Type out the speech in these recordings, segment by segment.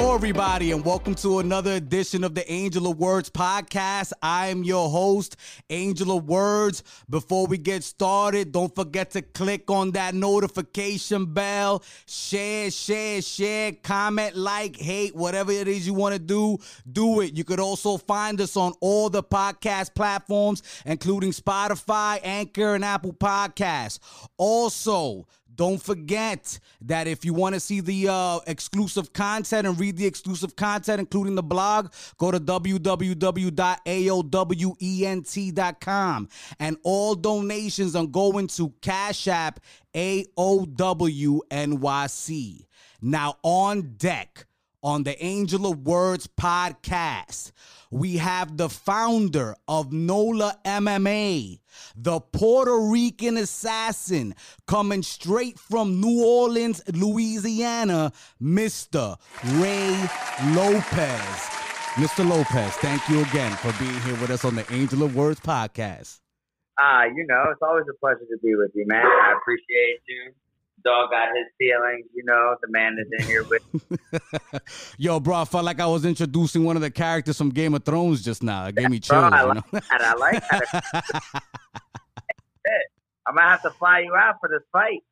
Hello, everybody, and welcome to another edition of the Angel of Words podcast. I am your host, Angel of Words. Before we get started, don't forget to click on that notification bell, share, share, share, comment, like, hate, whatever it is you want to do, do it. You could also find us on all the podcast platforms, including Spotify, Anchor, and Apple Podcasts. Also, don't forget that if you want to see the uh, exclusive content and read the exclusive content, including the blog, go to www.aowent.com. And all donations are going to Cash App AOWNYC. Now, on deck on the Angel of Words podcast, we have the founder of NOLA MMA, the Puerto Rican assassin coming straight from New Orleans, Louisiana, Mr. Ray Lopez. Mr. Lopez, thank you again for being here with us on the Angel of Words podcast. Ah, uh, you know, it's always a pleasure to be with you, man. I appreciate you dog got his feelings, you know, the man is in here with. Yo, bro, I felt like I was introducing one of the characters from Game of Thrones just now. It gave me chills. Bro, I like that. I like that. I'm gonna have to fly you out for this fight.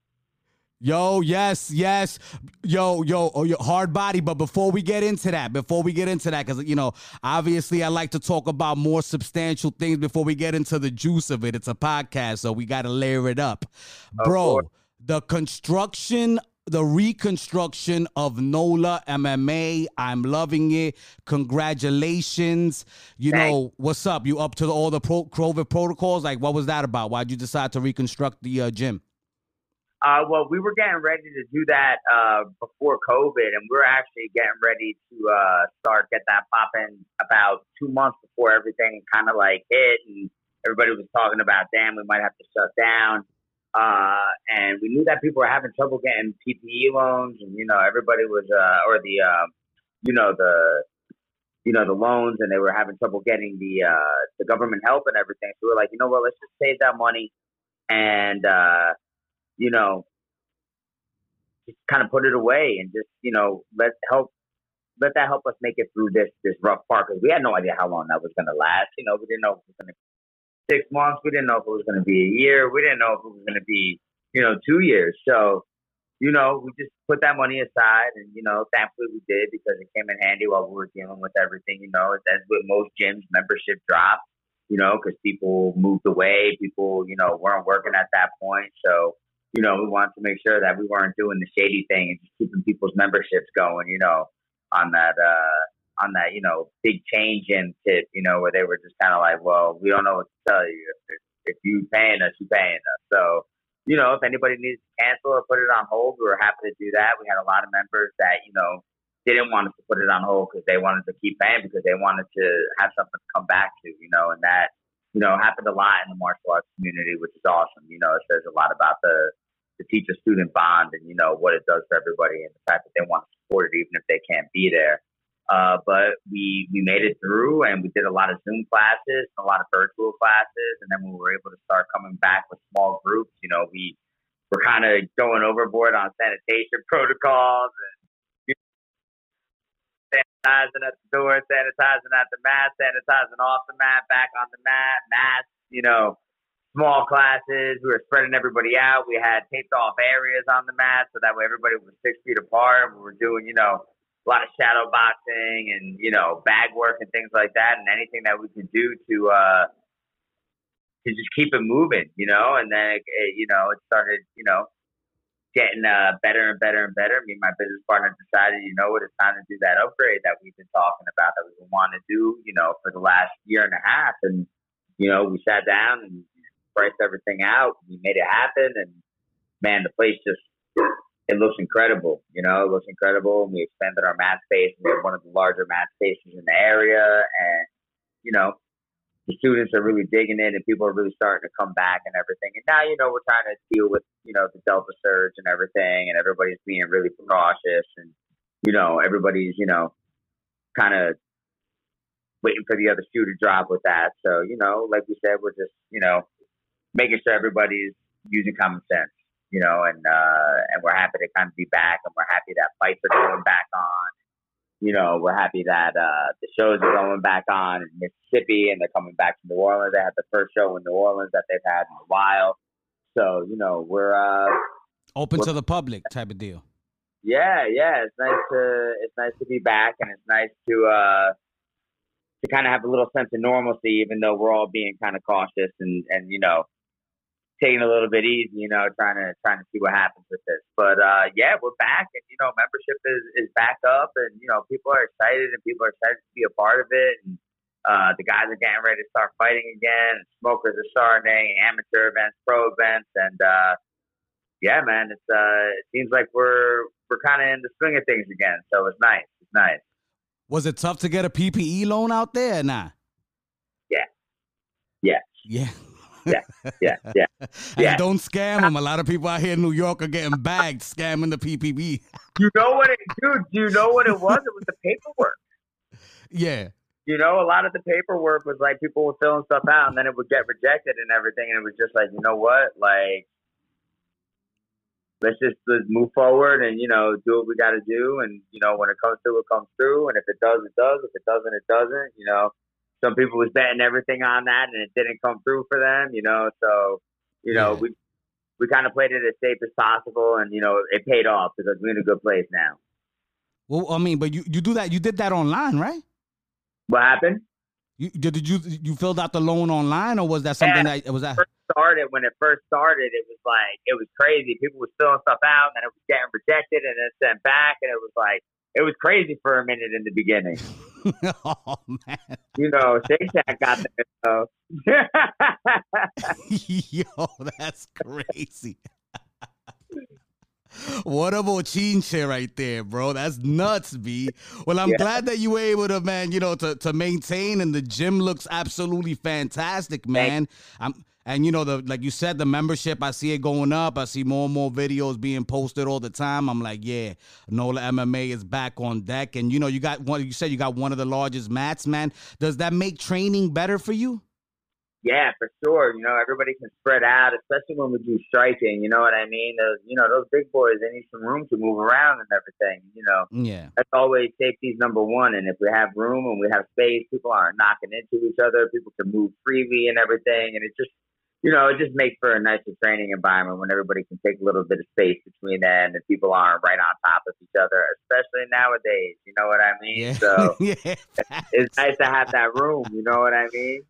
Yo, yes, yes. Yo, yo, oh, yo, hard body. But before we get into that, before we get into that, because, you know, obviously I like to talk about more substantial things before we get into the juice of it. It's a podcast, so we got to layer it up. Bro, the construction the reconstruction of NOLA MMA. I'm loving it. Congratulations. You Thanks. know, what's up? You up to all the pro- COVID protocols? Like, what was that about? Why'd you decide to reconstruct the uh, gym? Uh, well, we were getting ready to do that uh, before COVID, and we are actually getting ready to uh, start get that popping about two months before everything kind of like hit, and everybody was talking about, damn, we might have to shut down. Uh, and we knew that people were having trouble getting PPE loans, and you know everybody was, uh, or the, uh, you know the, you know the loans, and they were having trouble getting the uh, the government help and everything. So we are like, you know what, let's just save that money, and uh, you know, just kind of put it away, and just you know let help let that help us make it through this this rough part because we had no idea how long that was going to last. You know, we didn't know if it was going to six months. We didn't know if it was going to be a year. We didn't know if it was going to be, you know, two years. So, you know, we just put that money aside, and you know, thankfully we did because it came in handy while we were dealing with everything. You know, as with most gyms, membership dropped. You know, because people moved away, people, you know, weren't working at that point. So, you know, we wanted to make sure that we weren't doing the shady thing and just keeping people's memberships going. You know, on that uh, on that, you know, big change in tip, you know, where they were just kind of like, well, we don't know what to tell you. If, if you paying us, you paying us. So, you know, if anybody needs to cancel or put it on hold, we were happy to do that. We had a lot of members that, you know, didn't want us to put it on hold because they wanted to keep paying because they wanted to have something to come back to, you know, and that, you know, happened a lot in the martial arts community, which is awesome. You know, it says a lot about the, the teacher student bond and, you know, what it does for everybody and the fact that they want to support it even if they can't be there. Uh, but we we made it through, and we did a lot of Zoom classes, a lot of virtual classes, and then we were able to start coming back with small groups. You know, we were kind of going overboard on sanitation protocols and sanitizing at the door, sanitizing at the mat, sanitizing off the mat, back on the mat, masks. You know, small classes. We were spreading everybody out. We had taped off areas on the mat so that way everybody was six feet apart. We were doing, you know a lot of shadow boxing and you know bag work and things like that, and anything that we could do to uh, to just keep it moving, you know. And then it, it, you know it started, you know, getting uh, better and better and better. Me and my business partner decided, you know what, it's time to do that upgrade that we've been talking about that we've been wanting to do, you know, for the last year and a half. And you know, we sat down and priced everything out. We made it happen, and man, the place just it looks incredible. You know, it looks incredible. We expanded our mat space. We have one of the larger mat spaces in the area, and you know, the students are really digging it, and people are really starting to come back and everything. And now, you know, we're trying to deal with you know the Delta surge and everything, and everybody's being really cautious, and you know, everybody's you know, kind of waiting for the other shoe to drop with that. So, you know, like we said, we're just you know making sure everybody's using common sense you know, and uh, and we're happy to kind of be back, and we're happy that fights are going back on. you know, we're happy that uh, the shows are going back on in Mississippi and they're coming back to New Orleans. They had the first show in New Orleans that they've had in a while. So, you know, we're uh, Open What- to the public type of deal. yeah, yeah, it's nice to it's nice to be back and it's nice to uh to kind of have a little sense of normalcy even though we're all being kind of cautious and and you know taking a little bit easy, you know, trying to trying to see what happens with this. But uh yeah, we're back and you know, membership is is back up and you know, people are excited and people are excited to be a part of it and uh, the guys are getting ready to start fighting again. Smokers are starting, amateur events, pro events, and uh, yeah, man, it's uh, it seems like we're we're kind of in the swing of things again. So it's nice. It's nice. Was it tough to get a PPE loan out there? or Nah. Yeah. Yeah. Yeah. Yeah, yeah. Yeah. And Yeah. don't scam them. A lot of people out here in New York are getting bagged scamming the PPP. You know what it, dude? You know what it was? It was the paperwork. Yeah. You know, a lot of the paperwork was like people were filling stuff out, and then it would get rejected and everything, and it was just like, you know what, like. Let's just let's move forward and you know do what we got to do and you know when it comes through it comes through and if it does it does if it doesn't it doesn't you know some people was betting everything on that and it didn't come through for them you know so you know Yeah. we we kind of played it as safe as possible and you know it paid off because we're in a good place now Well, I mean, but you, you do that. You did that online, right? what happened You did, did you you filled out the loan online, or was that something Yeah. that was that? first started, when it first started, it was like it was crazy. People were filling stuff out, and it was getting rejected, and then sent back, and it was like it was crazy for a minute in the beginning. oh man, You know, Shake Shack got there. So. yo, that's crazy. What a bochinche right there, bro. That's nuts, B. Well, I'm Yeah. glad that you were able to, man, you know, to, to maintain and the gym looks absolutely fantastic, man. I'm and you know the like you said, the membership, I see it going up. I see more and more videos being posted all the time. I'm like, yeah, Nola MMA is back on deck. And you know, you got one you said you got one of the largest mats, man. Does that make training better for you? yeah, for sure. You know, everybody can spread out, especially when we do striking. You know what I mean? Those, you know, those big boys, they need some room to move around and everything. You know, Yeah. that's always safety's number one. And if we have room and we have space, people aren't knocking into each other. People can move freely and everything. And it just, you know, it just makes for a nicer training environment when everybody can take a little bit of space between them and people aren't right on top of each other, especially nowadays. You know what I mean? Yeah. So yeah. it's nice to have that room. You know what I mean?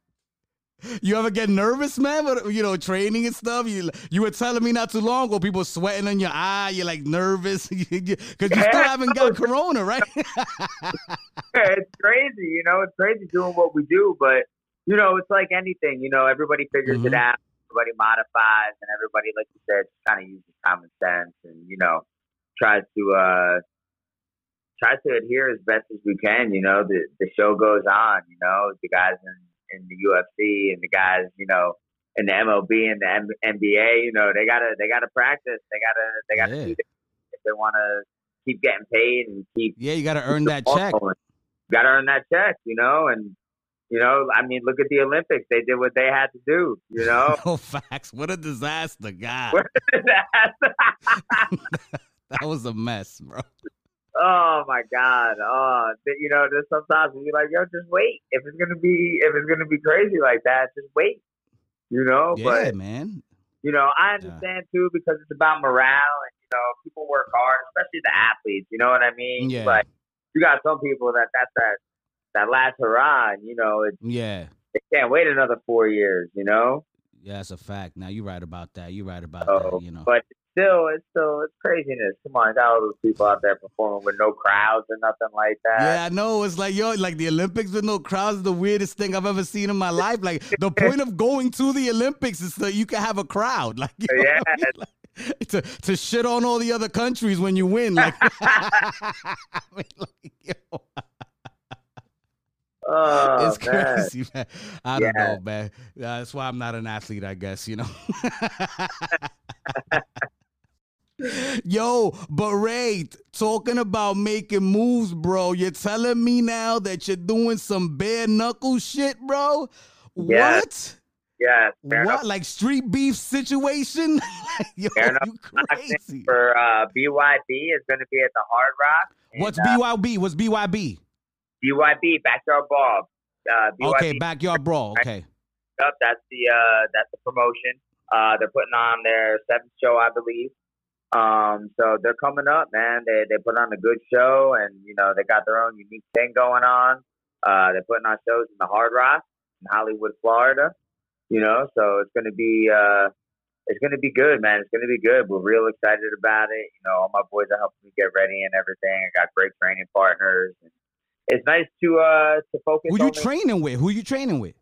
You ever get nervous, man? But you know, training and stuff. You you were telling me not too long ago, people sweating in your eye. You're like nervous because you, still haven't got corona, right? it's crazy, you know, it's crazy doing what we do, but you know, it's like anything, you know, everybody figures it Mhm. out, everybody modifies, and everybody, like you said, kind of uses common sense and you know, tries to uh tries to adhere as best as we can. You know, the the show goes on. You know, the guys in in the UFC and the guys, you know. In the MLB and the M- NBA, you know, they gotta they gotta practice. They gotta they gotta Yeah. do if they want to keep getting paid and keep yeah, you got to earn that check. rolling. Got to earn that check, you know, and you know, I mean, look at the Olympics. They did what they had to do, you know. Oh, facts. What a disaster, God. What that? That was a mess, bro. oh my God! Oh, you know, there's sometimes you're like, yo, just wait. If it's gonna be, if it's gonna be crazy like that, just wait. You know, Yeah, but man. you know, I understand too because it's about morale and you know, people work hard, especially the athletes. You know what I mean? Yeah. But you got some people that that's that that last hurrah, and you know, it, Yeah. they can't wait another four years. You know. Yeah, that's a fact. Now you're right about that. You're right about So, that. You know. but still, it's still it's craziness. Come on, got all those people out there performing with no crowds or nothing like that. Yeah, I know. It's like yo, like the Olympics with no crowds is the weirdest thing I've ever seen in my life. Like the point of going to the Olympics is so you can have a crowd. Like, you know what I Yeah. mean? Like, to to shit on all the other countries when you win. Like, I mean, like, yo, Oh it's crazy, man. I don't know, man. Yeah, that's why I'm not an athlete, I guess. You know. Yo, but Ray, talking about making moves, bro. You're telling me now that you're doing some bare knuckle shit, bro? Yeah. What? Yeah. What like street beef situation? Yo, you crazy. For uh, BYB is going to be at the Hard Rock. What's BYB? Uh, What's BYB? BYB Backyard Brawl. Uh, BYB. Okay, Backyard Brawl. Okay. Yep, that's the uh, that's the promotion. Uh, they're putting on their seventh show, I believe. Um, so they're coming up, man. They they put on a good show, and you know they got their own unique thing going on. Uh, they're putting on shows in the Hard Rock in Hollywood, Florida. You know, so it's gonna be uh, it's gonna be good, man. It's gonna be good. We're real excited about it. You know, all my boys are helping me get ready and everything. I got great training partners. It's nice to uh to focus. Who you training with? Who you training with?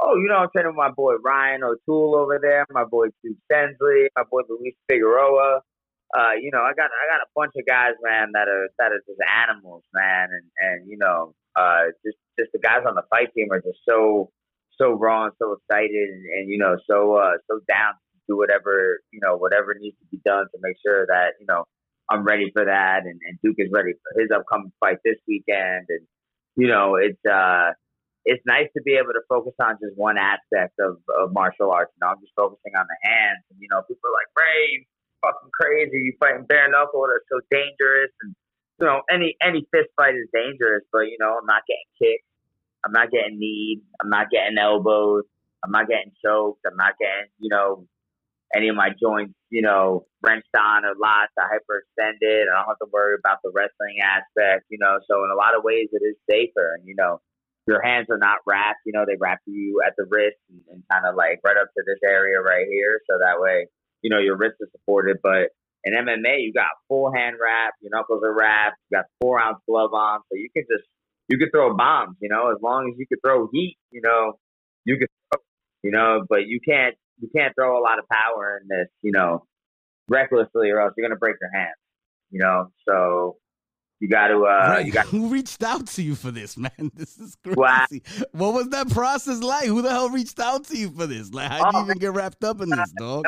Oh, you know, I'm training with my boy Ryan O'Toole over there, my boy Duke Sensley, my boy Luis Figueroa. Uh, you know, I got I got a bunch of guys, man, that are that are just animals, man, and and you know, uh, just just the guys on the fight team are just so so raw and so excited, and, and you know, so uh, so down to do whatever you know whatever needs to be done to make sure that you know I'm ready for that, and, and Duke is ready for his upcoming fight this weekend, and you know, it's uh it's nice to be able to focus on just one aspect of, of martial arts. You know, I'm just focusing on the hands. And, you know, people are like, Ray, fucking crazy. You fighting bare knuckle. They're so dangerous. And, you know, any, any fist fight is dangerous, but, you know, I'm not getting kicked. I'm not getting kneed. I'm not getting elbows. I'm not getting choked. I'm not getting, you know, any of my joints, you know, wrenched on or locked or hyperextended. I don't have to worry about the wrestling aspect, you know. So in a lot of ways, it is safer. And you know, your hands are not wrapped. You know, they wrap you at the wrist and, and kind of like right up to this area right here. So that way, you know, your wrist is supported. But in MMA, you got full hand wrap. Your knuckles are wrapped. You got four ounce glove on. So you can just, you can throw bombs, you know, as long as you can throw heat, you know, you can, you know, but you can't, you can't throw a lot of power in this, you know, recklessly or else you're going to break your hands, you know. So you got to, uh, right. you got. Who reached out to you for this, man? This is crazy. What? what was that process like? Who the hell reached out to you for this? Like, how'd oh, you even get wrapped up in this, dog?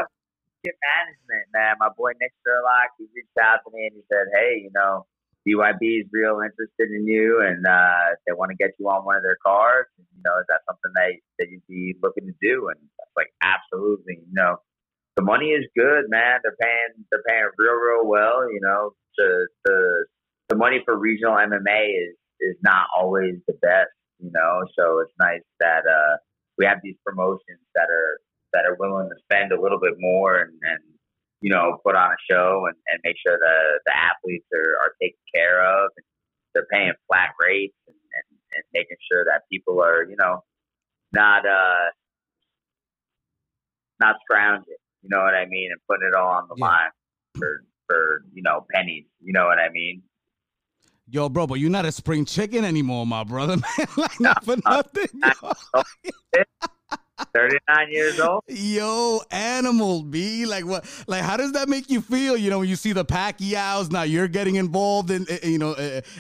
Get management, man. My boy Nick Sherlock, he reached out to me and he said, "Hey, you know, BYB is real interested in you, and uh, they want to get you on one of their cars, you know, is that something that that you'd be looking to do?" And was like, "Absolutely." You know, the money is good, man. They're paying, they're paying real, real well. You know, to to the money for regional MMA is is not always the best, you know. So it's nice that uh, we have these promotions that are that are willing to spend a little bit more and, and you know put on a show and, and make sure the the athletes are, are taken care of. And they're paying flat rates and, and, and making sure that people are you know not uh not scrounging. You know what I mean, and putting it all on the yeah. line for for you know pennies. You know what I mean. Yo, bro, but you're not a spring chicken anymore, my brother, man. like, not for nothing. 39 years old. Yo, animal, B. Like what? Like how does that make you feel? You know, when you see the Pacquiao's, now you're getting involved in, you know,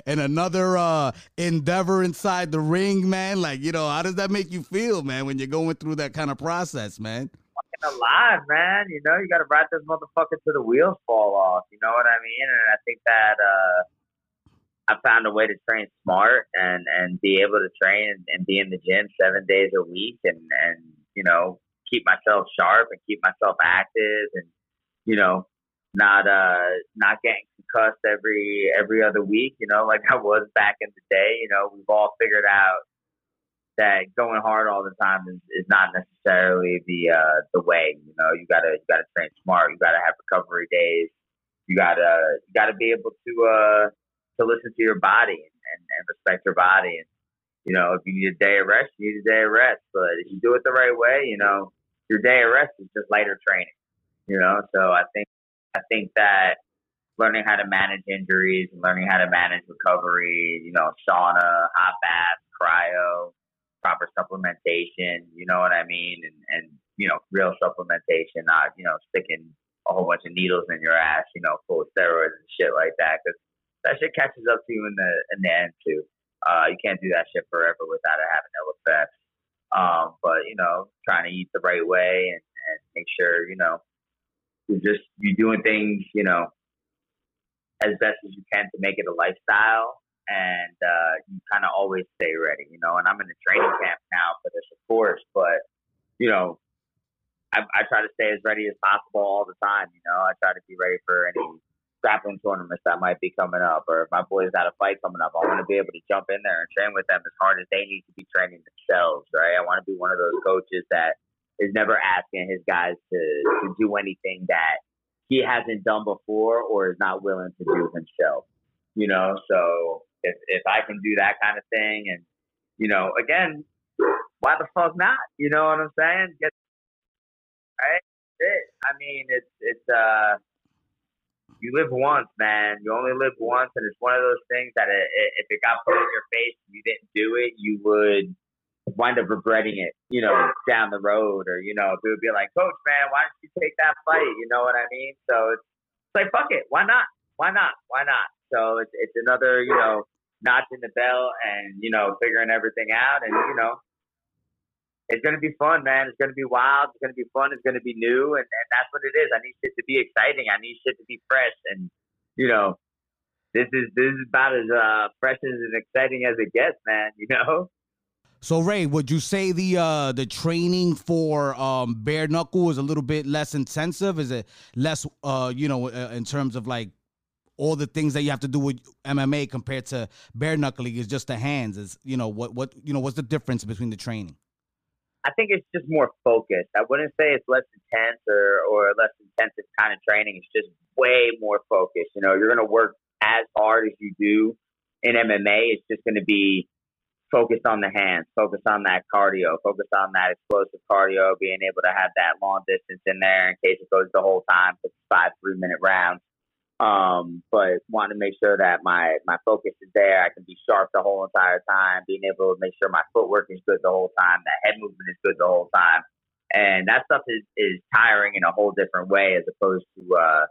in another uh, endeavor inside the ring, man. Like, you know, how does that make you feel, man, when you're going through that kind of process, man? Fucking alive, man. You know, you got to ride this motherfucker till the wheels fall off. You know what I mean? And I think that. uh I found a way to train smart and and be able to train and, and be in the gym seven days a week and and you know keep myself sharp and keep myself active and you know not uh not getting concussed every every other week you know like I was back in the day you know we've all figured out that going hard all the time is, is not necessarily the uh the way you know you gotta you gotta train smart you gotta have recovery days you gotta you gotta be able to uh to listen to your body and, and, respect your body. And, you know, if you need a day of rest, you need a day of rest. But if you do it the right way, you know, your day of rest is just lighter training. You know, so I think I think that learning how to manage injuries and learning how to manage recovery, you know, sauna, hot bath, cryo, proper supplementation, you know what I mean? And, and, you know, real supplementation, not, you know, sticking a whole bunch of needles in your ass, you know, full of steroids and shit like that. Cause that shit catches up to you in the in the end too. Uh, you can't do that shit forever without it having ill effects. Um, but you know, trying to eat the right way and, and make sure you know you're just you're doing things you know as best as you can to make it a lifestyle, and uh, you kind of always stay ready. You know, and I'm in a training camp now for this, of course, but you know, I, I try to stay as ready as possible all the time. You know, I try to be ready for any grappling tournaments that might be coming up, or if my boys got a fight coming up, I want to be able to jump in there and train with them as hard as they need to be training themselves. Right? I want to be one of those coaches that is never asking his guys to to do anything that he hasn't done before or is not willing to do himself. You know, so if if I can do that kind of thing, and you know, again, why the fuck not? You know what I'm saying? Get right. It. I mean, it's it's uh, you live once, man. You only live once, and it's one of those things that it, it, if it got put in your face and you didn't do it, you would wind up regretting it, you know, down the road, or you know, it would be like, Coach, man, why don't you take that fight? You know what I mean? So it's, it's like, fuck it, why not? Why not? Why not? So it's it's another, you know, notch in the belt, and you know, figuring everything out, and you know, it's going to be fun, man. It's going to be wild. It's going to be fun. It's going to be new, and, and that's what it is. I need shit to be exciting. I need shit to be fresh, and you know, this is this is about as uh, fresh and exciting as it gets, man. You know. So Ray, would you say the uh, the training for um, bare knuckle is a little bit less intensive? Is it less, uh, you know, uh, in terms of like all the things that you have to do with MMA compared to bare knuckling is just the hands? Is you know what what you know what's the difference between the training? I think it's just more focused. I wouldn't say it's less intense or, or less intensive kind of training. It's just way more focused. You know, you're going to work as hard as you do in MMA. It's just going to be focused on the hands, focused on that cardio, focused on that explosive cardio, being able to have that long distance in there in case it goes the whole time, it's five, three minute rounds. Um, but want to make sure that my, my focus is there. I can be sharp the whole entire time, being able to make sure my footwork is good the whole time, that head movement is good the whole time. And that stuff is, is tiring in a whole different way as opposed to, uh,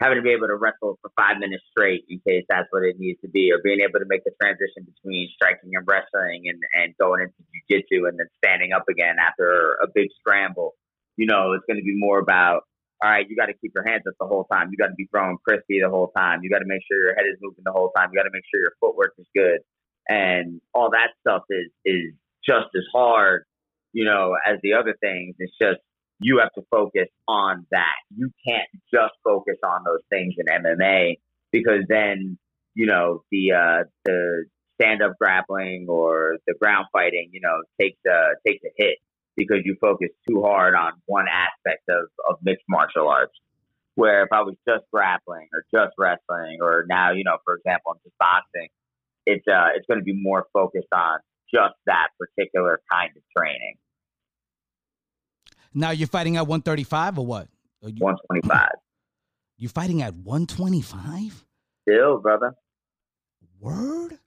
having to be able to wrestle for five minutes straight in case that's what it needs to be, or being able to make the transition between striking and wrestling and, and going into jujitsu and then standing up again after a big scramble. You know, it's going to be more about all right, you got to keep your hands up the whole time. You got to be throwing crispy the whole time. You got to make sure your head is moving the whole time. You got to make sure your footwork is good, and all that stuff is is just as hard, you know, as the other things. It's just you have to focus on that. You can't just focus on those things in MMA because then you know the uh, the stand up grappling or the ground fighting, you know, takes a takes a hit because you focus too hard on one aspect of, of mixed martial arts. Where if I was just grappling or just wrestling, or now, you know, for example, I'm just boxing, it's uh, it's going to be more focused on just that particular kind of training. Now you're fighting at 135 or what? You, 125. You're fighting at 125? Still, brother. Word?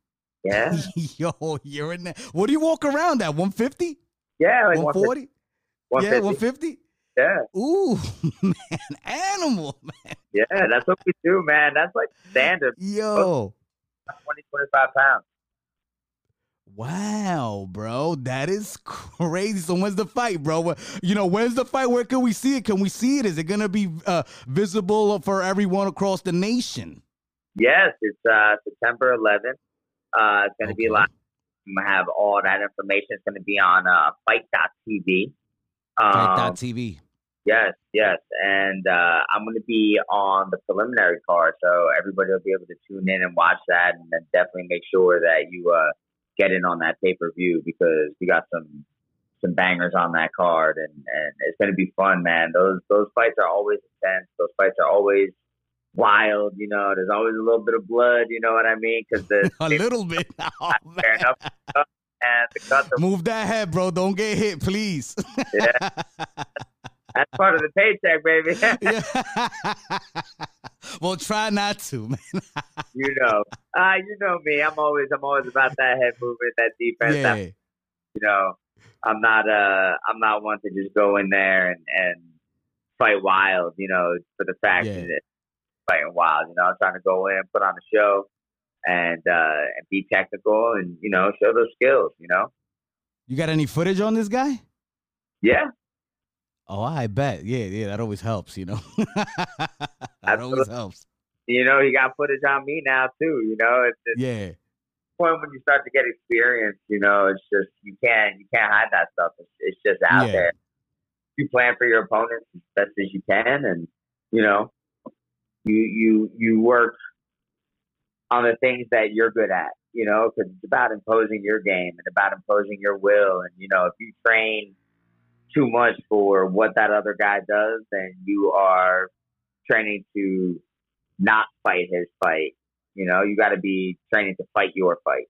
Yeah. Yo, you're in there. What do you walk around at? 150? Yeah, like 140? 150. Yeah, 150? Yeah. Ooh, man, animal, man. Yeah, that's what we do, man. That's like standard. Yo. 20, 25 pounds. Wow, bro, that is crazy. So when's the fight, bro? You know, when's the fight? Where can we see it? Can we see it? Is it gonna be uh, visible for everyone across the nation? Yes, it's uh, September 11th. Uh, it's gonna okay. be live. I'm gonna have all that information. It's gonna be on uh, FITE.tv. Um, FITE.tv. Yes, yes, and uh, I'm going to be on the preliminary card, so everybody will be able to tune in and watch that, and then definitely make sure that you uh, get in on that pay per view because we got some some bangers on that card, and and it's going to be fun, man. Those those fights are always intense. Those fights are always wild. You know, there's always a little bit of blood. You know what I mean? Because the a little bit. Oh, man. Enough, and the cuts are, Move that head, bro. Don't get hit, please. yeah. That's part of the paycheck, baby. well, try not to, man. you know, uh, you know me. I'm always, I'm always about that head movement, that defense. Yeah. That, you know, I'm not, uh, I'm not one to just go in there and and fight wild. You know, for the fact Yeah. that fighting wild. You know, I'm trying to go in, put on a show, and uh, and be technical, and you know, show those skills. You know. You got any footage on this guy? Yeah. Oh, I bet. Yeah, yeah, that always helps, you know. that always helps. You know, he got footage on me now too. You know, it's, it's Yeah. point when you start to get experience, you know, it's just you can't you can't hide that stuff. It's, it's just out Yeah. there. you plan for your opponents as best as you can, and you know, you you you work on the things that you're good at. You know, because it's about imposing your game and about imposing your will. And you know, if you train too much for what that other guy does, then you are training to not fight his fight. You know, you got to be training to fight your fight.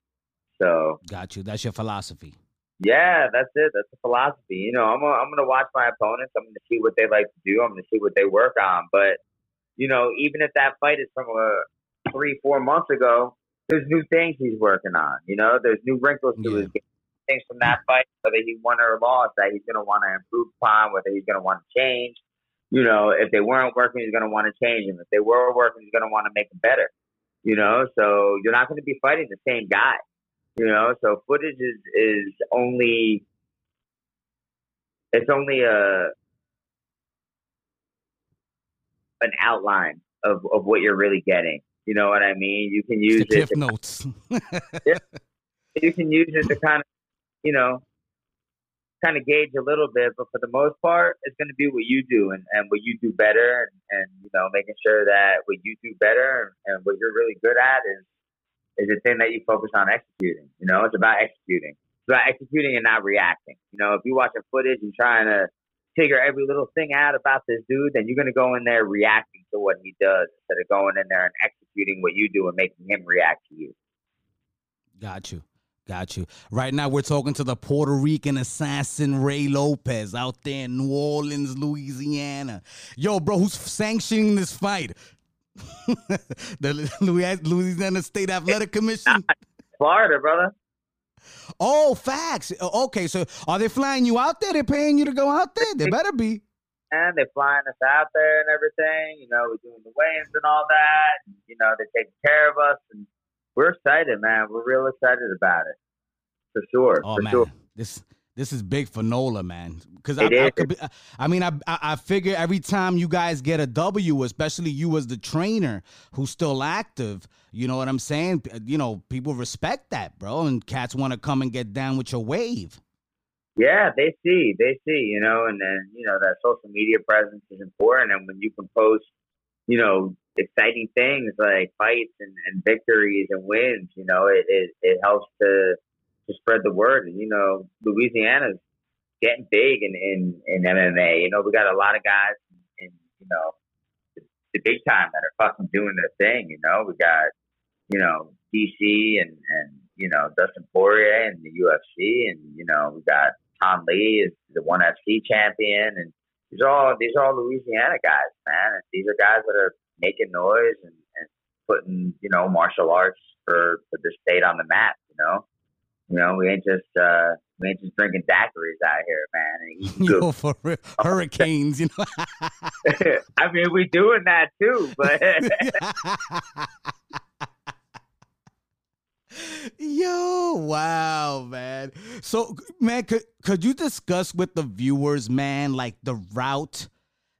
So, got you. That's your philosophy. Yeah, that's it. That's the philosophy. You know, I'm gonna, I'm going to watch my opponents. I'm going to see what they like to do. I'm going to see what they work on. But you know, even if that fight is from a three, four months ago, there's new things he's working on. You know, there's new wrinkles to yeah. his game. Things from that fight, whether he won or lost, that he's going to want to improve upon, whether he's going to want to change. You know, if they weren't working, he's going to want to change them. If they were working, he's going to want to make them better. You know, so you're not going to be fighting the same guy. You know, so footage is is only it's only a an outline of, of what you're really getting. You know what I mean? You can use it. To, notes. yeah, you can use it to kind of, you know, kind of gauge a little bit, but for the most part, it's going to be what you do and, and what you do better, and, and you know, making sure that what you do better and, and what you're really good at is is the thing that you focus on executing. You know, it's about executing. It's about executing and not reacting. You know, if you're watching footage and trying to figure every little thing out about this dude, then you're going to go in there reacting to what he does instead of going in there and executing what you do and making him react to you. Got you. Got you. Right now, we're talking to the Puerto Rican assassin Ray Lopez out there in New Orleans, Louisiana. Yo, bro, who's sanctioning this fight? the Louisiana State Athletic Commission? Florida, brother. Oh, facts. Okay, so are they flying you out there? They're paying you to go out there? They better be. And they're flying us out there and everything. You know, we're doing the weigh-ins and all that. And, you know, they're taking care of us, and we're excited, man. We're real excited about it, for sure. Oh for man, sure. this this is big for Nola, man. Because I, I, could be, I mean, I, I figure every time you guys get a W, especially you as the trainer who's still active, you know what I'm saying? You know, people respect that, bro, and cats want to come and get down with your wave. Yeah, they see, they see, you know, and then you know that social media presence is important, and when you can post, you know, exciting things like fights and, and victories and wins, you know, it, it it helps to to spread the word. And you know, Louisiana's getting big in in, in MMA. You know, we got a lot of guys in you know the big time that are fucking doing their thing. You know, we got you know DC and and you know Dustin Poirier and the UFC, and you know we got Thanh Le is the ONE FC champion, and these are all these are all Louisiana guys, man. And these are guys that are making noise and, and putting you know martial arts for for the state on the map. You know, you know, we ain't just uh, we ain't just drinking daiquiris out here, man. And Yo, for real. hurricanes, you know. I mean, we doing that too, but. Yo, wow, man. So, man, could could you discuss with the viewers, man, like the route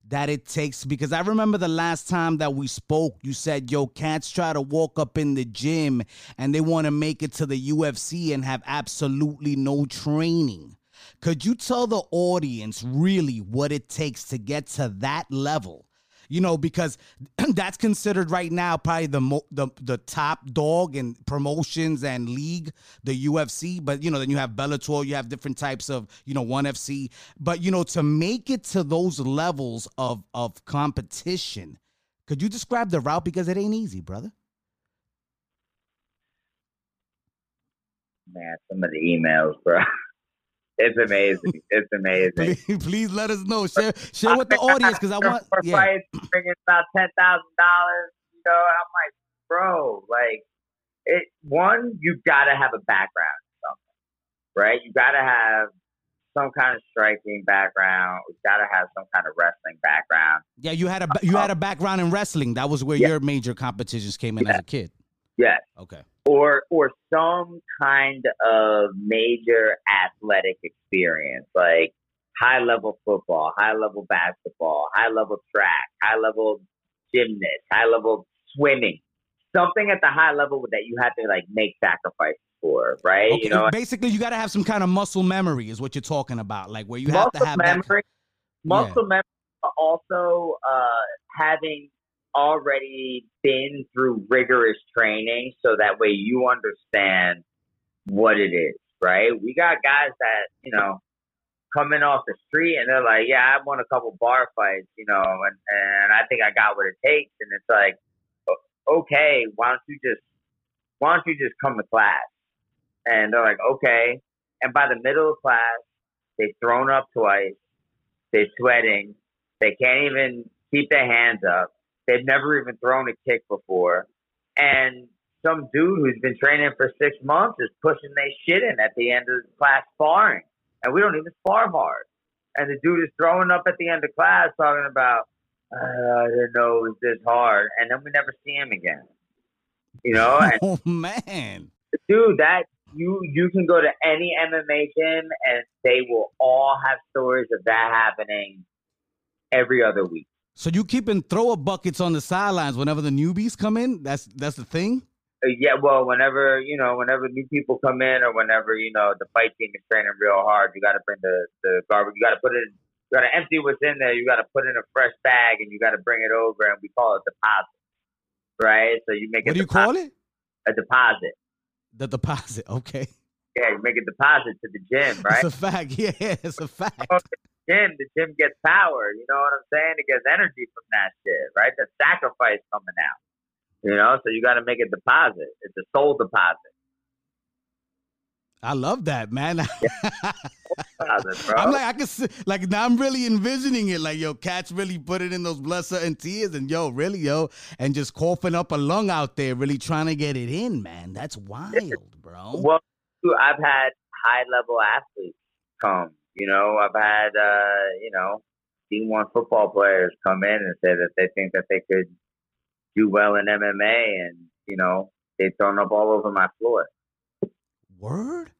that it takes because I remember the last time that we spoke, you said, yo, cats try to walk up in the gym and they want to make it to the UFC and have absolutely no training. Could you tell the audience really what it takes to get to that level? You know, because that's considered right now probably the mo- the the top dog in promotions and league, the UFC. But you know, then you have Bellator, you have different types of you know ONE FC. But you know, to make it to those levels of of competition, could you describe the route because it ain't easy, brother? Man, some of the emails, bro. It's amazing. It's amazing. please, please, let us know. Share share with the audience because I want. For yeah. fights, bringing about ten thousand dollars. You know, I'm like, bro, like, it. One, you gotta have a background, something, right? You gotta have some kind of striking background. You gotta have some kind of wrestling background. Yeah, you had a you had a background in wrestling. That was where yeah. your major competitions came in yeah. as a kid. Yes. Okay or or some kind of major athletic experience like high level football, high level basketball, high level track, high level gymnast, high level swimming. Something at the high level that you have to like make sacrifices for, right? Okay, you know, basically you got to have some kind of muscle memory is what you're talking about, like where you have to have memory. muscle yeah. memory also uh, having already been through rigorous training so that way you understand what it is, right? We got guys that, you know, coming off the street and they're like, yeah, I won a couple bar fights, you know, and, and I think I got what it takes. And it's like, okay, why don't you just, why don't you just come to class? And they're like, okay. And by the middle of class, they've thrown up twice. They're sweating. They can't even keep their hands up. They've never even thrown a kick before. And some dude who's been training for six months is pushing their shit in at the end of class sparring. And we don't even spar hard. And the dude is throwing up at the end of class talking about, uh, I didn't know it was this hard. And then we never see him again. You know? And oh, man. Dude, that you you can go to any MMA gym and they will all have stories of that happening every other week. So you keeping thrower buckets on the sidelines whenever the newbies come in? That's that's the thing. Uh, yeah, well, whenever you know, whenever new people come in, or whenever you know the fight team is training real hard, you got to bring the the garbage. You got to put it. You got to empty what's in there. You got to put in a fresh bag, and you got to bring it over, and we call it deposit, right? So you make a what do you call it? A deposit. The deposit, okay. Yeah, you make a deposit to the gym, right? It's a fact. Yeah, it's a fact gym, the gym gets power. You know what I'm saying? It gets energy from that shit, right? The sacrifice coming out. You know, so you got to make a deposit. It's a soul deposit. I love that, man. I'm like, I can see, like now I'm really envisioning it. Like, yo, cats really put it in those blood, sweat, and tears, and yo, really, yo, and just coughing up a lung out there, really trying to get it in, man. That's wild, bro. Well, I've had high level athletes come you know, I've had uh, you know D1 football players come in and say that they think that they could do well in MMA, and you know they've thrown up all over my floor. Word.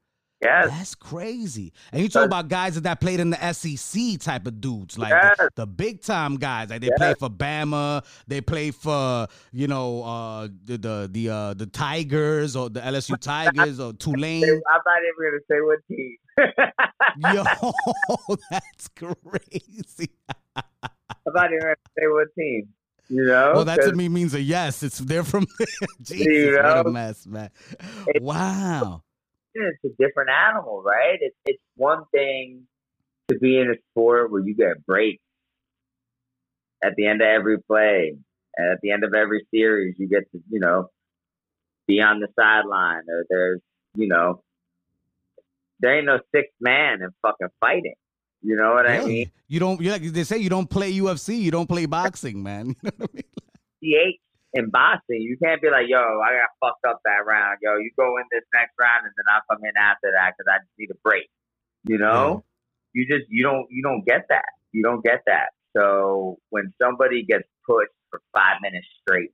Yes. That's crazy. And you talk about guys that played in the SEC type of dudes, like yes. the, the, big time guys. Like they yes. play for Bama, they play for you know uh, the the the uh, the Tigers or the LSU Tigers or Tulane. I'm not even gonna say what team. Yo, that's crazy. I'm not even gonna say what team. You know, well, that to me means a yes. It's they're from Jesus. You know? What a mess, man! Wow it's a different animal, right? It's it's one thing to be in a sport where you get breaks at the end of every play, and at the end of every series, you get to you know be on the sideline, or there's you know there ain't no sixth man in fucking fighting. You know what yeah, I mean? You don't. You like they say you don't play UFC. You don't play boxing, man. You know what I mean? CH in boxing, you can't be like, yo, I got fucked up that round. Yo, you go in this next round and then I'll come in after that because I just need a break. You know, yeah. you just you don't you don't get that. You don't get that. So when somebody gets pushed for five minutes straight,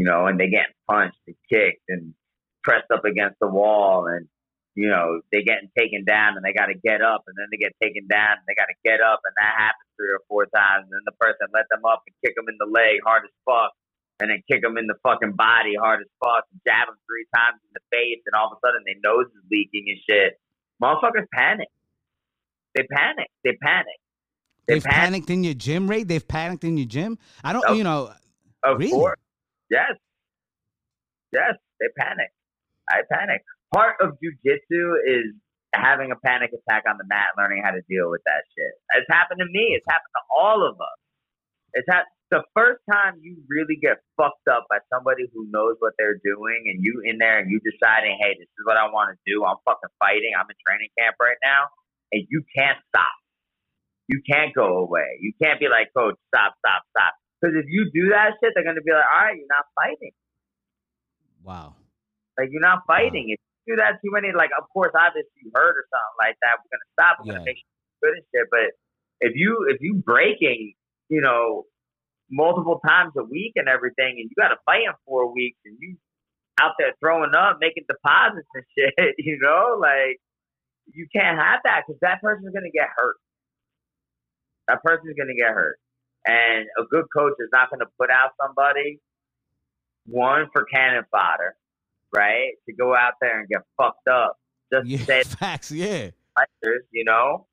you know, and they get punched and kicked and pressed up against the wall and you know, they getting taken down and they got to get up and then they get taken down and they got to get up and that happens three or four times and then the person let them up and kick them in the leg hard as fuck and then kick them in the fucking body hard as fuck and jab them three times in the face, and all of a sudden their nose is leaking and shit. Motherfuckers panic. They panic. They panic. They They've panic. panicked in your gym, Ray. They've panicked in your gym. I don't, you know. Of really? course. Yes. Yes, they panic. I panic. Part of jujitsu is having a panic attack on the mat, learning how to deal with that shit. It's happened to me. It's happened to all of us. It's ha- the first time you really get fucked up by somebody who knows what they're doing and you in there and you deciding, hey, this is what I want to do. I'm fucking fighting. I'm in training camp right now. And you can't stop. You can't go away. You can't be like, coach, stop, stop, stop. Because if you do that shit, they're going to be like, all right, you're not fighting. Wow. Like, you're not fighting. Wow. If you do that too many, like, of course, obviously you hurt or something like that. We're going to stop. We're yeah. going to make sure good and shit. But if you, if you breaking, you know, multiple times a week and everything, and you got to fight in four weeks, and you out there throwing up, making deposits and shit, you know, like you can't have that because that person's gonna get hurt. That person's gonna get hurt, and a good coach is not gonna put out somebody one for cannon fodder, right? To go out there and get fucked up just yeah, to say facts, yeah. You know,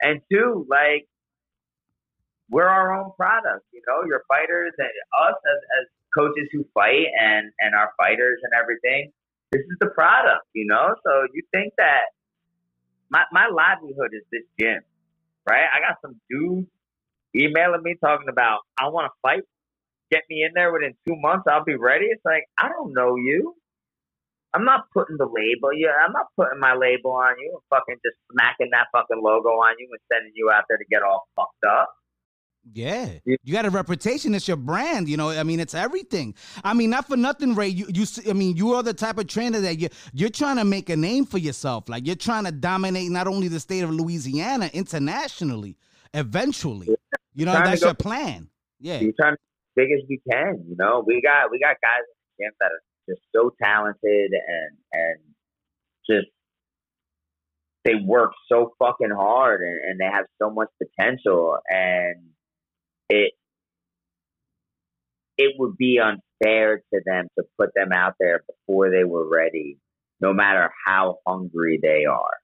and two, like we're our own product. You know, your fighters and us as, as coaches who fight and and our fighters and everything. This is the product. You know, so you think that my my livelihood is this gym, right? I got some dudes emailing me talking about I want to fight. Get me in there within two months. I'll be ready. It's like I don't know you. I'm not putting the label. Yeah, I'm not putting my label on you and fucking just smacking that fucking logo on you and sending you out there to get all fucked up. Yeah. You got a reputation. It's your brand. You know, I mean, it's everything. I mean, not for nothing, Ray. You, you, I mean, you are the type of trainer that you, you're trying to make a name for yourself. Like you're trying to dominate not only the state of Louisiana internationally, eventually. You know, that's your plan. Yeah. We're trying to big as we can. You know, we got we got guys in the gym that are just so talented and and just they work so fucking hard and, and they have so much potential and it it would be unfair to them to put them out there before they were ready, no matter how hungry they are.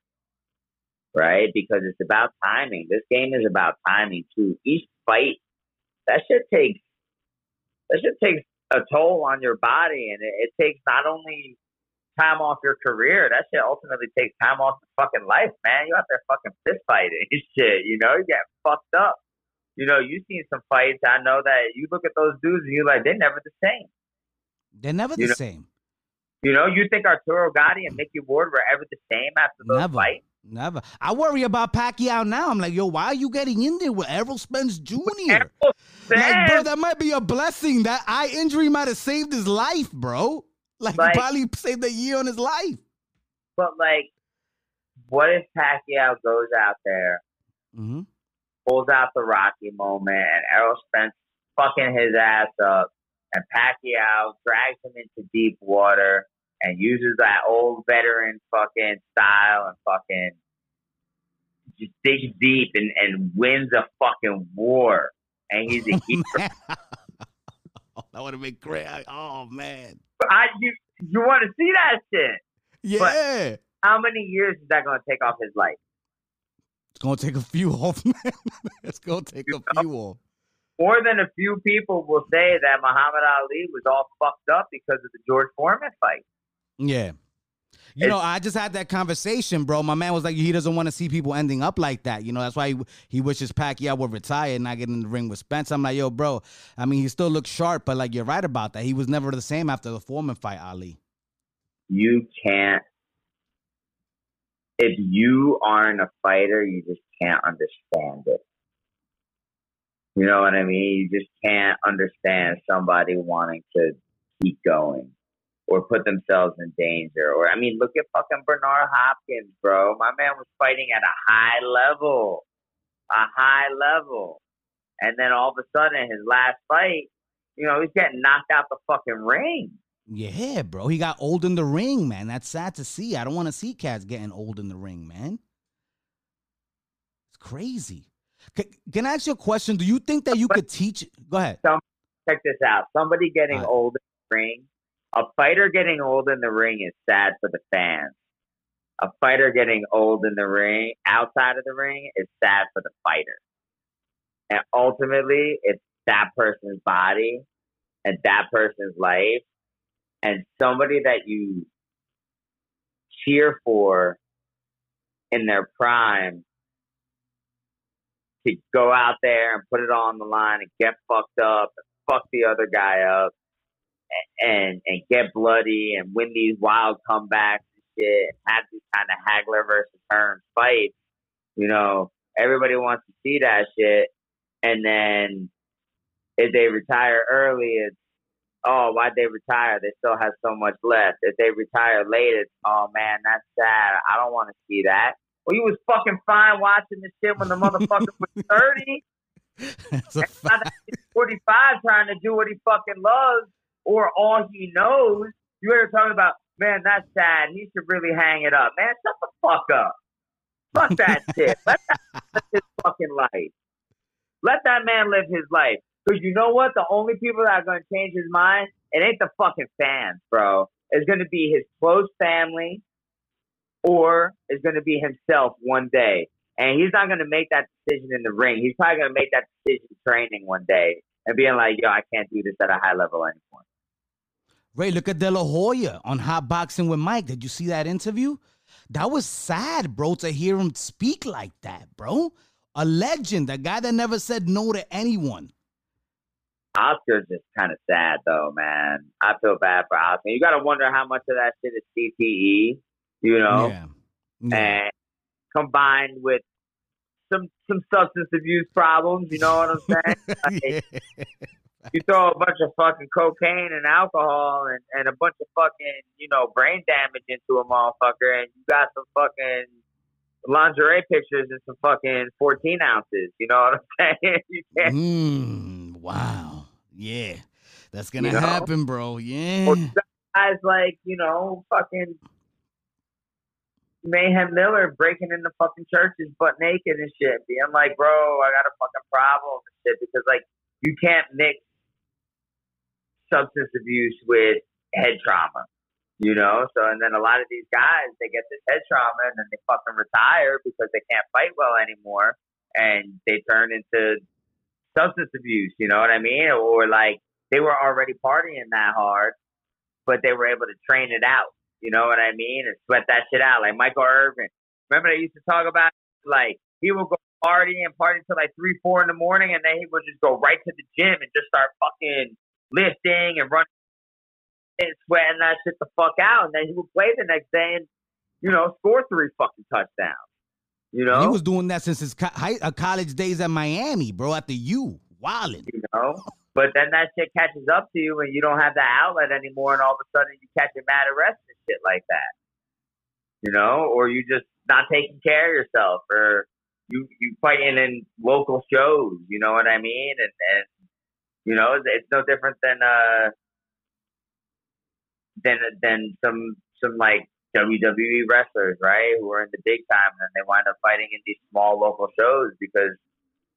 Right? Because it's about timing. This game is about timing too. Each fight, that shit takes that shit takes a toll on your body and it, it takes not only time off your career, that shit ultimately takes time off your fucking life, man. You out there fucking fist fighting shit, you know, you get fucked up you know, you've seen some fights. I know that you look at those dudes and you're like, they're never the same. They're never you the know? same. You know, you think Arturo Gatti and Micky Ward were ever the same after those never. fights? Never. I worry about Pacquiao now. I'm like, yo, why are you getting in there with Errol Spence Jr.? Errol like, bro, that might be a blessing. That eye injury might have saved his life, bro. Like, like probably saved a year on his life. But like, what if Pacquiao goes out there mm-hmm pulls out the Rocky moment, and Errol Spence fucking his ass up, and Pacquiao drags him into deep water and uses that old veteran fucking style and fucking just digs deep and, and wins a fucking war. And he's a hero. that would have been great. Oh man. I you you want to see that shit? Yeah. But how many years is that going to take off his life? It's gonna take a few off, man. it's gonna take you a know, few off. More than a few people will say that Muhammad Ali was all fucked up because of the George Foreman fight. Yeah. You it's, know, I just had that conversation, bro. My man was like, he doesn't want to see people ending up like that. You know, that's why he, he wishes Pacquiao would retire and not get in the ring with Spence. I'm like, yo, bro. I mean, he still looks sharp, but like, you're right about that. He was never the same after the Foreman fight, Ali. You can't if you aren't a fighter, you just can't understand it. You know what I mean? You just can't understand somebody wanting to keep going or put themselves in danger. Or I mean, look at fucking Bernard Hopkins, bro. My man was fighting at a high level, a high level, and then all of a sudden, his last fight, you know, he's getting knocked out the fucking ring. Yeah, bro. He got old in the ring, man. That's sad to see. I don't want to see cats getting old in the ring, man. It's crazy. Can, can I ask you a question? Do you think that you could teach? Go ahead. Some, check this out. Somebody getting right. old in the ring. A fighter getting old in the ring is sad for the fans. A fighter getting old in the ring, outside of the ring, is sad for the fighter. And ultimately, it's that person's body and that person's life and somebody that you cheer for in their prime to go out there and put it on the line and get fucked up and fuck the other guy up and and get bloody and win these wild comebacks and shit and have these kind of Hagler versus Hearns fights. You know, everybody wants to see that shit. And then if they retire early, it's oh, why'd they retire? They still have so much left. If they retire late, it's, oh man, that's sad. I don't want to see that. Well, he was fucking fine watching this shit when the motherfucker was 30. and 45 trying to do what he fucking loves or all he knows. You ever talking about, man, that's sad. He should really hang it up. Man, shut the fuck up. Fuck that shit. Let that live his fucking life. Let that man live his life. Because you know what? The only people that are going to change his mind, it ain't the fucking fans, bro. It's going to be his close family or it's going to be himself one day. And he's not going to make that decision in the ring. He's probably going to make that decision training one day and being like, yo, I can't do this at a high level anymore. Ray, look at De La Hoya on Hot Boxing with Mike. Did you see that interview? That was sad, bro, to hear him speak like that, bro. A legend, a guy that never said no to anyone. Oscar's just kind of sad, though, man. I feel bad for Oscar. You got to wonder how much of that shit is CTE, you know? Yeah. yeah. And combined with some some substance abuse problems, you know what I'm saying? Like, you throw a bunch of fucking cocaine and alcohol and, and a bunch of fucking, you know, brain damage into a motherfucker and you got some fucking lingerie pictures and some fucking 14 ounces. You know what I'm saying? you can't. Mm, wow. Yeah. That's to you know? happen, bro. Yeah. Or guys like, you know, fucking Mayhem Miller breaking into fucking churches butt naked and shit. Being like, bro, I got a fucking problem and shit because, like, you can't mix substance abuse with head trauma. You know, so and then a lot of these guys they get this head trauma and then they fucking retire because they can't fight well anymore and they turn into substance abuse, you know what I mean? Or like they were already partying that hard, but they were able to train it out, you know what I mean? And sweat that shit out. Like Michael Irvin. Remember they used to talk about like he would go party and party until like three, four in the morning and then he would just go right to the gym and just start fucking lifting and running and sweating that shit the fuck out. And then he would play the next day and, you know, score three fucking touchdowns. You know? He was doing that since his co- high, uh, college days at Miami, bro, at the U. Wildin'. You know? But then that shit catches up to you and you don't have that outlet anymore and all of a sudden you catch a mad arrest and shit like that. You know? Or you just not taking care of yourself or you you fighting in local shows, you know what I mean? And and you know, it's no different than uh than than some some like WWE wrestlers, right? Who are in the big time and they wind up fighting in these small local shows because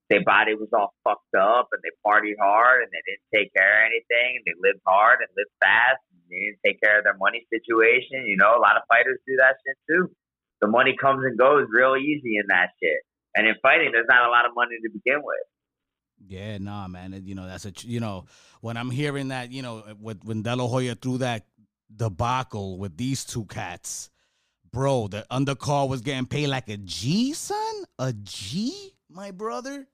their body was all fucked up and they partied hard and they didn't take care of anything and they lived hard and lived fast and they didn't take care of their money situation. You know, a lot of fighters do that shit too. The money comes and goes real easy in that shit. And in fighting, there's not a lot of money to begin with. Yeah, nah, man. You know, that's a you know when I'm hearing that, you know, when De La Hoya threw that debacle with these two cats, bro, the undercard was getting paid like a G, son, a G, my brother.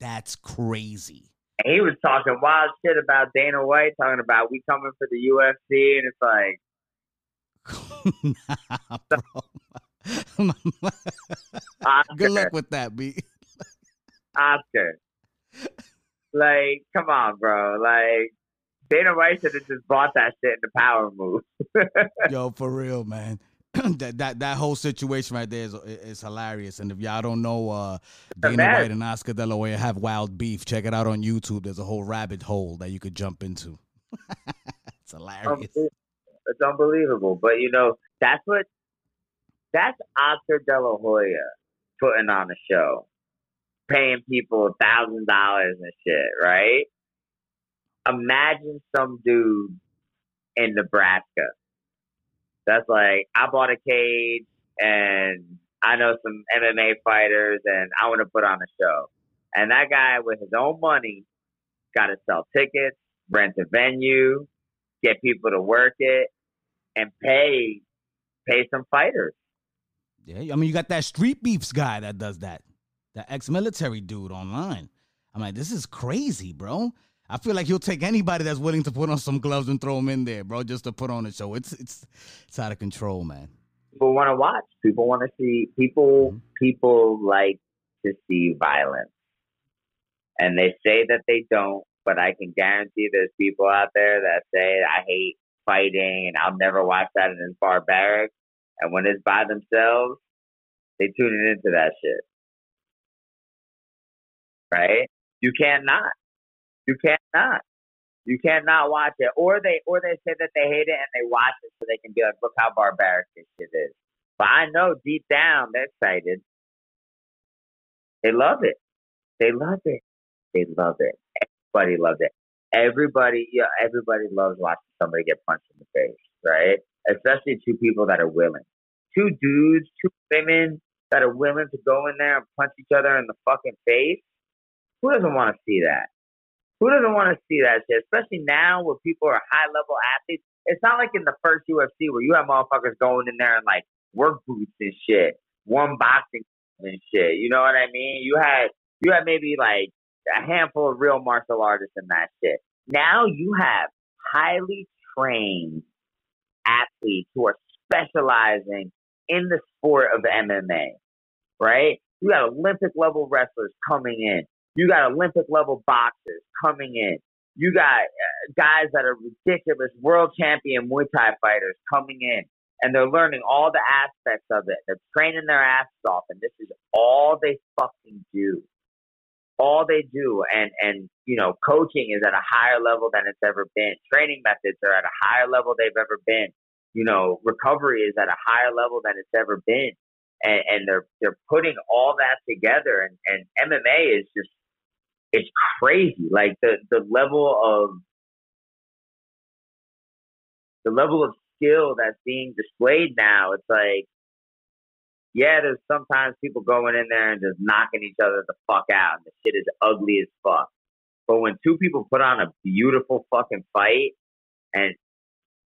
That's crazy. He was talking wild shit about Dana White, talking about we coming for the UFC, and it's like, nah, bro. Good luck with that, B. Oscar. like, come on, bro. Like, Dana White should have just bought that shit in the power move. Yo, for real, man. that that that whole situation right there is is hilarious. And if y'all don't know, uh, Dana White and Oscar De La Hoya have wild beef. Check it out on YouTube. There's a whole rabbit hole that you could jump into. it's hilarious. It's unbelievable. But you know, that's what that's Oscar De La Hoya putting on a show paying people a thousand dollars and shit, right? Imagine some dude in Nebraska that's like, I bought a cage and I know some MMA fighters and I want to put on a show. And that guy with his own money got to sell tickets, rent a venue, get people to work it, and pay pay some fighters. Yeah, I mean, you got that street beefs guy that does that that ex-military dude online. I'm like, this is crazy, bro. I feel like he'll take anybody that's willing to put on some gloves and throw them in there, bro, just to put on a show. It's it's it's out of control, man. People want to watch. People want to see. People mm-hmm. people like to see violence, and they say that they don't, but I can guarantee there's people out there that say I hate fighting and I'll never watch that and it's barbaric. And when it's by themselves, they tune it into that shit right? You can't not. You can't not. You can't not watch it. Or they or they say that they hate it and they watch it so they can be like, look how barbaric this shit is. But I know deep down they're excited. They love it. They love it. They love it. Everybody loves it. Everybody, yeah, everybody loves watching somebody get punched in the face, right? Especially two people that are willing. Two dudes, two women that are willing to go in there and punch each other in the fucking face. Who doesn't want to see that? Who doesn't want to see that shit? Especially now where people are high level athletes. It's not like in the first UFC where you have motherfuckers going in there and like work boots and shit, one boxing and shit. You know what I mean? You had you had maybe like a handful of real martial artists in that shit. Now you have highly trained athletes who are specializing in the sport of MMA, right? You got Olympic level wrestlers coming in. You got Olympic level boxers coming in. You got uh, guys that are ridiculous world champion Muay Thai fighters coming in and they're learning all the aspects of it. They're training their asses off and this is all they fucking do. All they do and and you know, coaching is at a higher level than it's ever been. Training methods are at a higher level they've ever been you know, recovery is at a higher level than it's ever been. And, and they're they're putting all that together and, and MMA is just it's crazy. Like the, the level of the level of skill that's being displayed now, it's like yeah, there's sometimes people going in there and just knocking each other the fuck out and the shit is ugly as fuck. But when two people put on a beautiful fucking fight and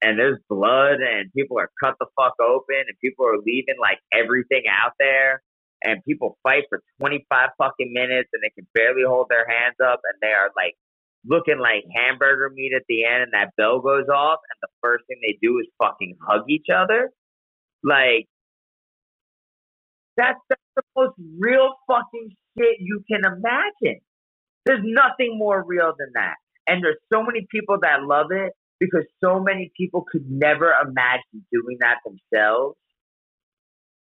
and there's blood and people are cut the fuck open and people are leaving like everything out there and people fight for 25 fucking minutes and they can barely hold their hands up and they are like looking like hamburger meat at the end and that bell goes off and the first thing they do is fucking hug each other. Like that's, the most real fucking shit you can imagine. There's nothing more real than that. And there's so many people that love it because so many people could never imagine doing that themselves.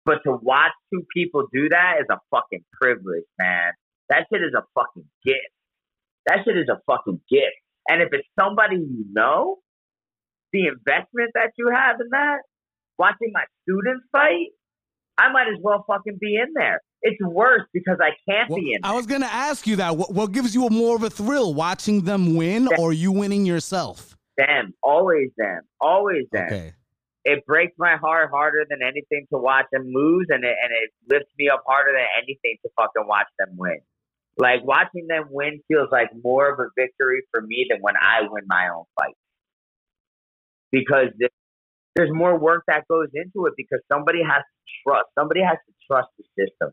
But to watch two people do that is a fucking privilege, man. That shit is a fucking gift. That shit is a fucking gift. And if it's somebody you know, the investment that you have in that, watching my students fight, I might as well fucking be in there. It's worse because I can't well, be in. There. I was gonna ask you that. What, what gives you a more of a thrill, watching them win or you winning yourself? them, always them, always them. Okay. It breaks my heart harder than anything to watch them lose, and it and it lifts me up harder than anything to fucking watch them win. Like watching them win feels like more of a victory for me than when I win my own fight, because there's more work that goes into it. Because somebody has to trust, somebody has to trust the system,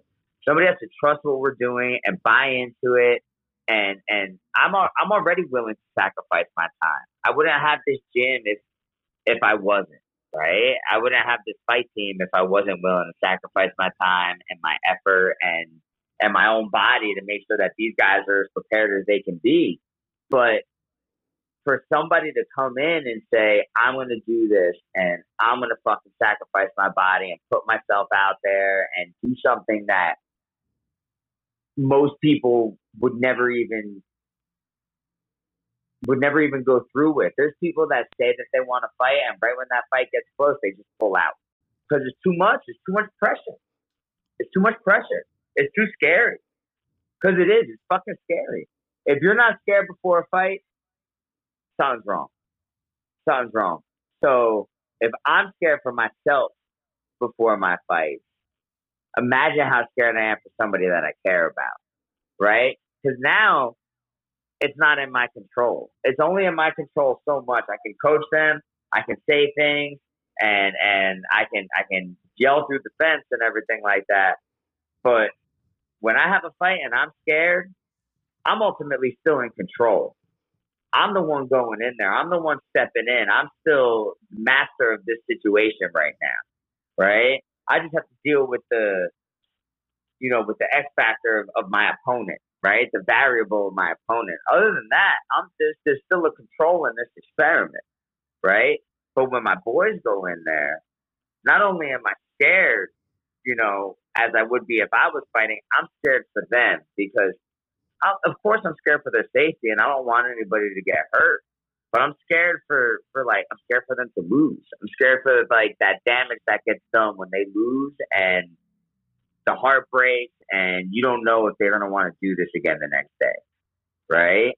somebody has to trust what we're doing and buy into it and and I'm I'm already willing to sacrifice my time. I wouldn't have this gym if if I wasn't right. I wouldn't have this fight team if I wasn't willing to sacrifice my time and my effort and and my own body to make sure that these guys are as prepared as they can be. But for somebody to come in and say, I'm going to do this and I'm going to fucking sacrifice my body and put myself out there and do something that most people would never even would never even go through with. There's people that say that they want to fight, and right when that fight gets close, they just pull out because it's too much. It's too much pressure. It's too much pressure. It's too scary. Because it is. It's fucking scary. If you're not scared before a fight, something's wrong. Something's wrong. So if I'm scared for myself before my fight, imagine how scared I am for somebody that I care about, right? Because now it's not in my control. It's only in my control so much. I can coach them, I can say things, and and I can I can yell through the fence and everything like that. But when I have a fight and I'm scared, I'm ultimately still in control. I'm the one going in there. I'm the one stepping in. I'm still master of this situation right now, right? I just have to deal with the, you know, with the X factor of, of my opponent, right? The variable of my opponent. Other than that, I'm there's, there's still a control in this experiment, right? But when my boys go in there, not only am I scared, you know, as I would be if I was fighting, I'm scared for them because, i of course, I'm scared for their safety and I don't want anybody to get hurt. But I'm scared for, for like, I'm scared for them to lose. I'm scared for like that damage that gets done when they lose and the heartbreak and you don't know if they're going to want to do this again the next day. Right?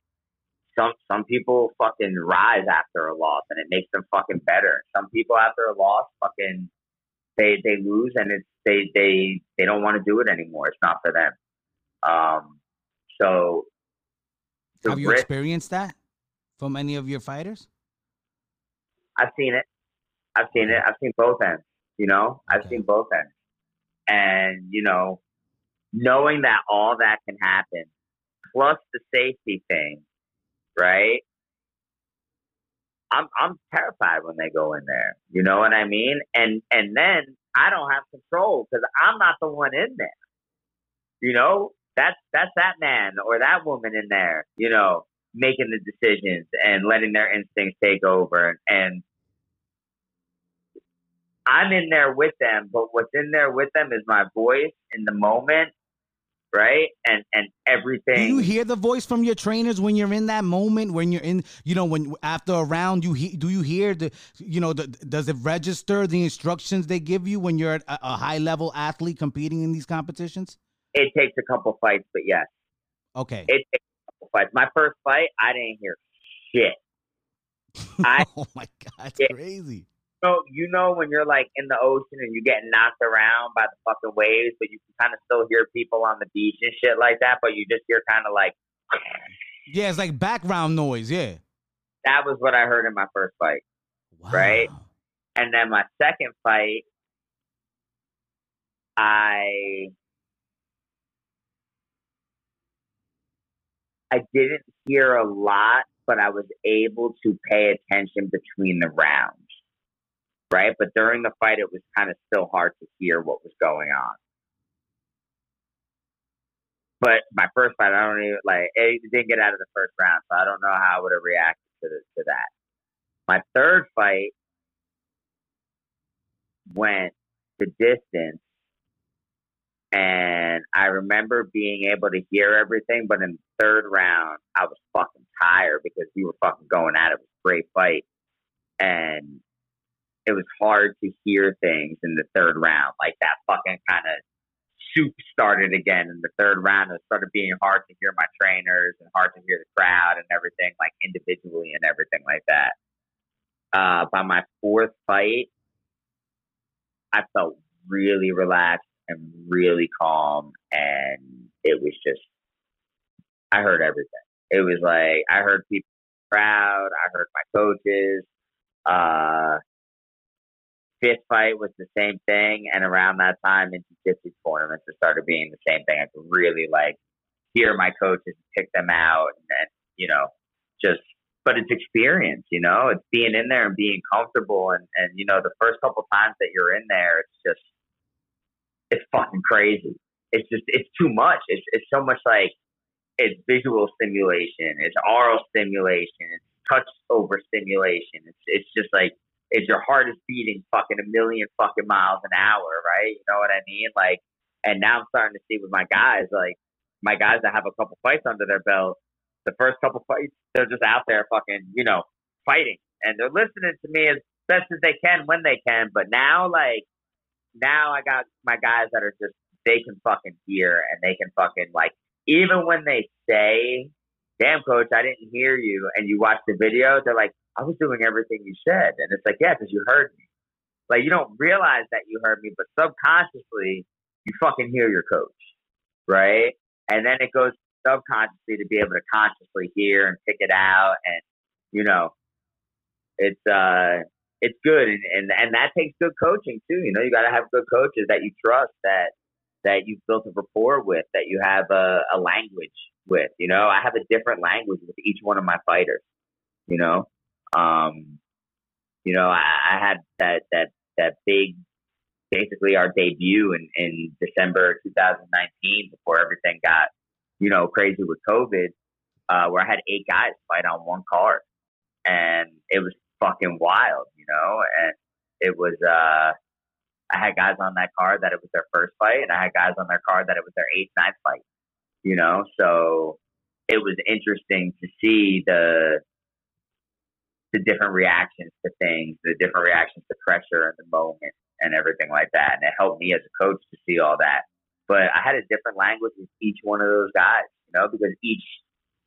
Some, some people fucking rise after a loss and it makes them fucking better. Some people after a loss fucking they they lose and it's they they they don't want to do it anymore. It's not for them. Um, so have you experienced that from any of your fighters? I've seen it. I've seen it. I've seen both ends. You know, okay. I've seen both ends, and you know, knowing that all that can happen, plus the safety thing, right? I'm I'm terrified when they go in there. You know what I mean? And and then I don't have control because I'm not the one in there. You know, that's that's that man or that woman in there. You know, making the decisions and letting their instincts take over. And I'm in there with them, but what's in there with them is my voice in the moment right? And and everything. Do you hear the voice from your trainers when you're in that moment? When you're in, you know, when after a round, you he, do you hear the, you know, the, does it register the instructions they give you when you're a, a high level athlete competing in these competitions? It takes a couple fights, but yes. Okay. It takes a couple fights. My first fight, I didn't hear shit. I, oh my god, it's crazy know, you know when you're like in the ocean and you get knocked around by the fucking waves, but you can kind of still hear people on the beach and shit like that, but you just hear kind of like. Yeah, it's like background noise. Yeah. That was what I heard in my first fight. Wow. Right. And then my second fight, I I didn't hear a lot, but I was able to pay attention between the rounds right? But during the fight, it was kind of still hard to hear what was going on. But my first fight, I don't even like it didn't get out of the first round, so I don't know how I would have reacted to the, to that. My third fight went the distance, and I remember being able to hear everything. But in the third round, I was fucking tired because we were fucking going at it. It was a great fight, and it was hard to hear things in the third round. Like that fucking kind of soup started again in the third round. It started being hard to hear my trainers and hard to hear the crowd and everything, like individually and everything like that. Uh, by my fourth fight, I felt really relaxed and really calm, and it was just, I heard everything. It was like I heard people crowd, I heard my coaches, uh, fifth fight was the same thing, and around that time in jiu-jitsu tournaments, it started being the same thing. I could really like hear my coaches pick them out, and, you know, just but it's experience, you know, it's being in there and being comfortable, and and you know, the first couple times that you're in there, it's just it's fucking crazy. It's just it's too much. It's it's so much like it's visual stimulation, it's oral stimulation, it's touch over stimulation. It's it's just like is your heart is beating fucking a million fucking miles an hour, right? You know what I mean? Like, and now I'm starting to see with my guys, like my guys that have a couple fights under their belt, the first couple fights, they're just out there fucking, you know, fighting, and they're listening to me as best as they can when they can. But now, like, now I got my guys that are just they can fucking hear and they can fucking like even when they say, "Damn, coach, I didn't hear you," and you watch the video, they're like, I was doing everything you said. And it's like, yeah, because you heard me. Like, you don't realize that you heard me, but subconsciously, you fucking hear your coach, right? And then it goes subconsciously to be able to consciously hear and pick it out. And, you know, it's, uh, it's good. And, and, and that takes good coaching too. You know, you got to have good coaches that you trust that, that you've built a rapport with, that you have a, a language with. You know, I have a different language with each one of my fighters. You know, um, you know, I, I had that that that big, basically our debut in in December 2019 before everything got you know crazy with COVID, uh, where I had eight guys fight on one card, and it was fucking wild, you know, and it was. uh I had guys on that card that it was their first fight, and I had guys on their card that it was their eighth, ninth fight. You know, so it was interesting to see the the different reactions to things, the different reactions to pressure and the moment and everything like that. And it helped me as a coach to see all that. But I had a different language with each one of those guys, you know, because each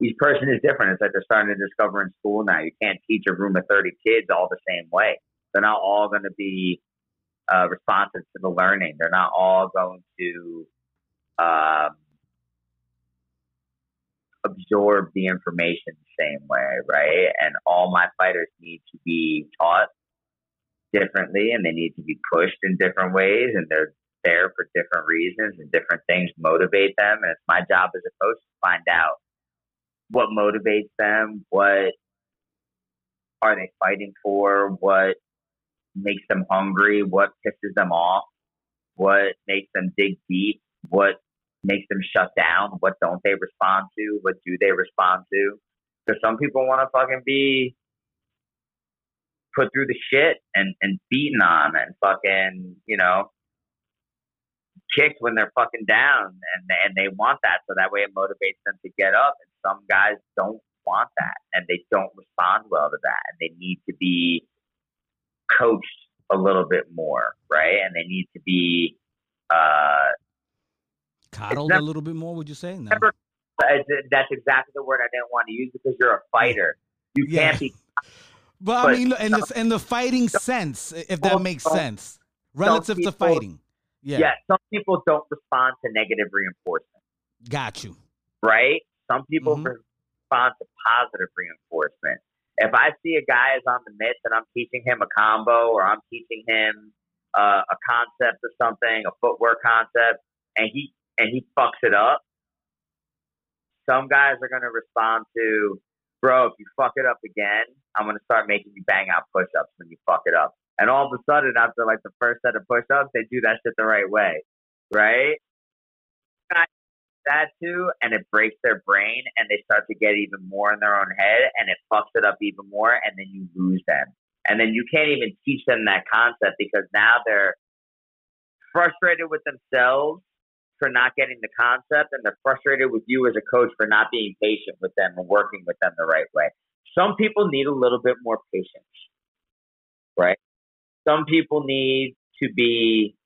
each person is different. It's like they're starting to discover in school now. You can't teach a room of 30 kids all the same way. They're not all going to be uh, responsive to the learning. They're not all going to um, absorb the information the same way, right? And all my fighters need to be taught differently and they need to be pushed in different ways and they're there for different reasons and different things motivate them. And it's my job as a coach to find out what motivates them, what are they fighting for, what makes them hungry, what pisses them off, what makes them dig deep, what makes them shut down, what don't they respond to, what do they respond to. Because some people want to fucking be put through the shit and, and beaten on and fucking, you know, kicked when they're fucking down and and they want that so that way it motivates them to get up and some guys don't want that and they don't respond well to that and they need to be coached a little bit more right and they need to be uh coddled a little bit more would you say no never, that's exactly the word i didn't want to use because you're a fighter you yeah. can't be but, but I mean, in the, in the fighting sense, if that makes sense, relative people, to fighting. Yeah. yeah. Some people don't respond to negative reinforcement. Got you. Right? Some people mm-hmm. respond to positive reinforcement. If I see a guy is on the mitts and I'm teaching him a combo or I'm teaching him uh, a concept or something, a footwork concept, and he and he fucks it up, some guys are to respond to, bro, if you fuck it up again, I'm to start making you bang out push ups when you fuck it up. And all of a sudden, after like the first set of push ups, they do that shit the right way, right? That too, and it breaks their brain, and they start to get even more in their own head, and it fucks it up even more, and then you lose them. And then you can't even teach them that concept because now they're frustrated with themselves for not getting the concept, and they're frustrated with you as a coach for not being patient with them and working with them the right way. Some people need a little bit more patience, right? Some people need to be,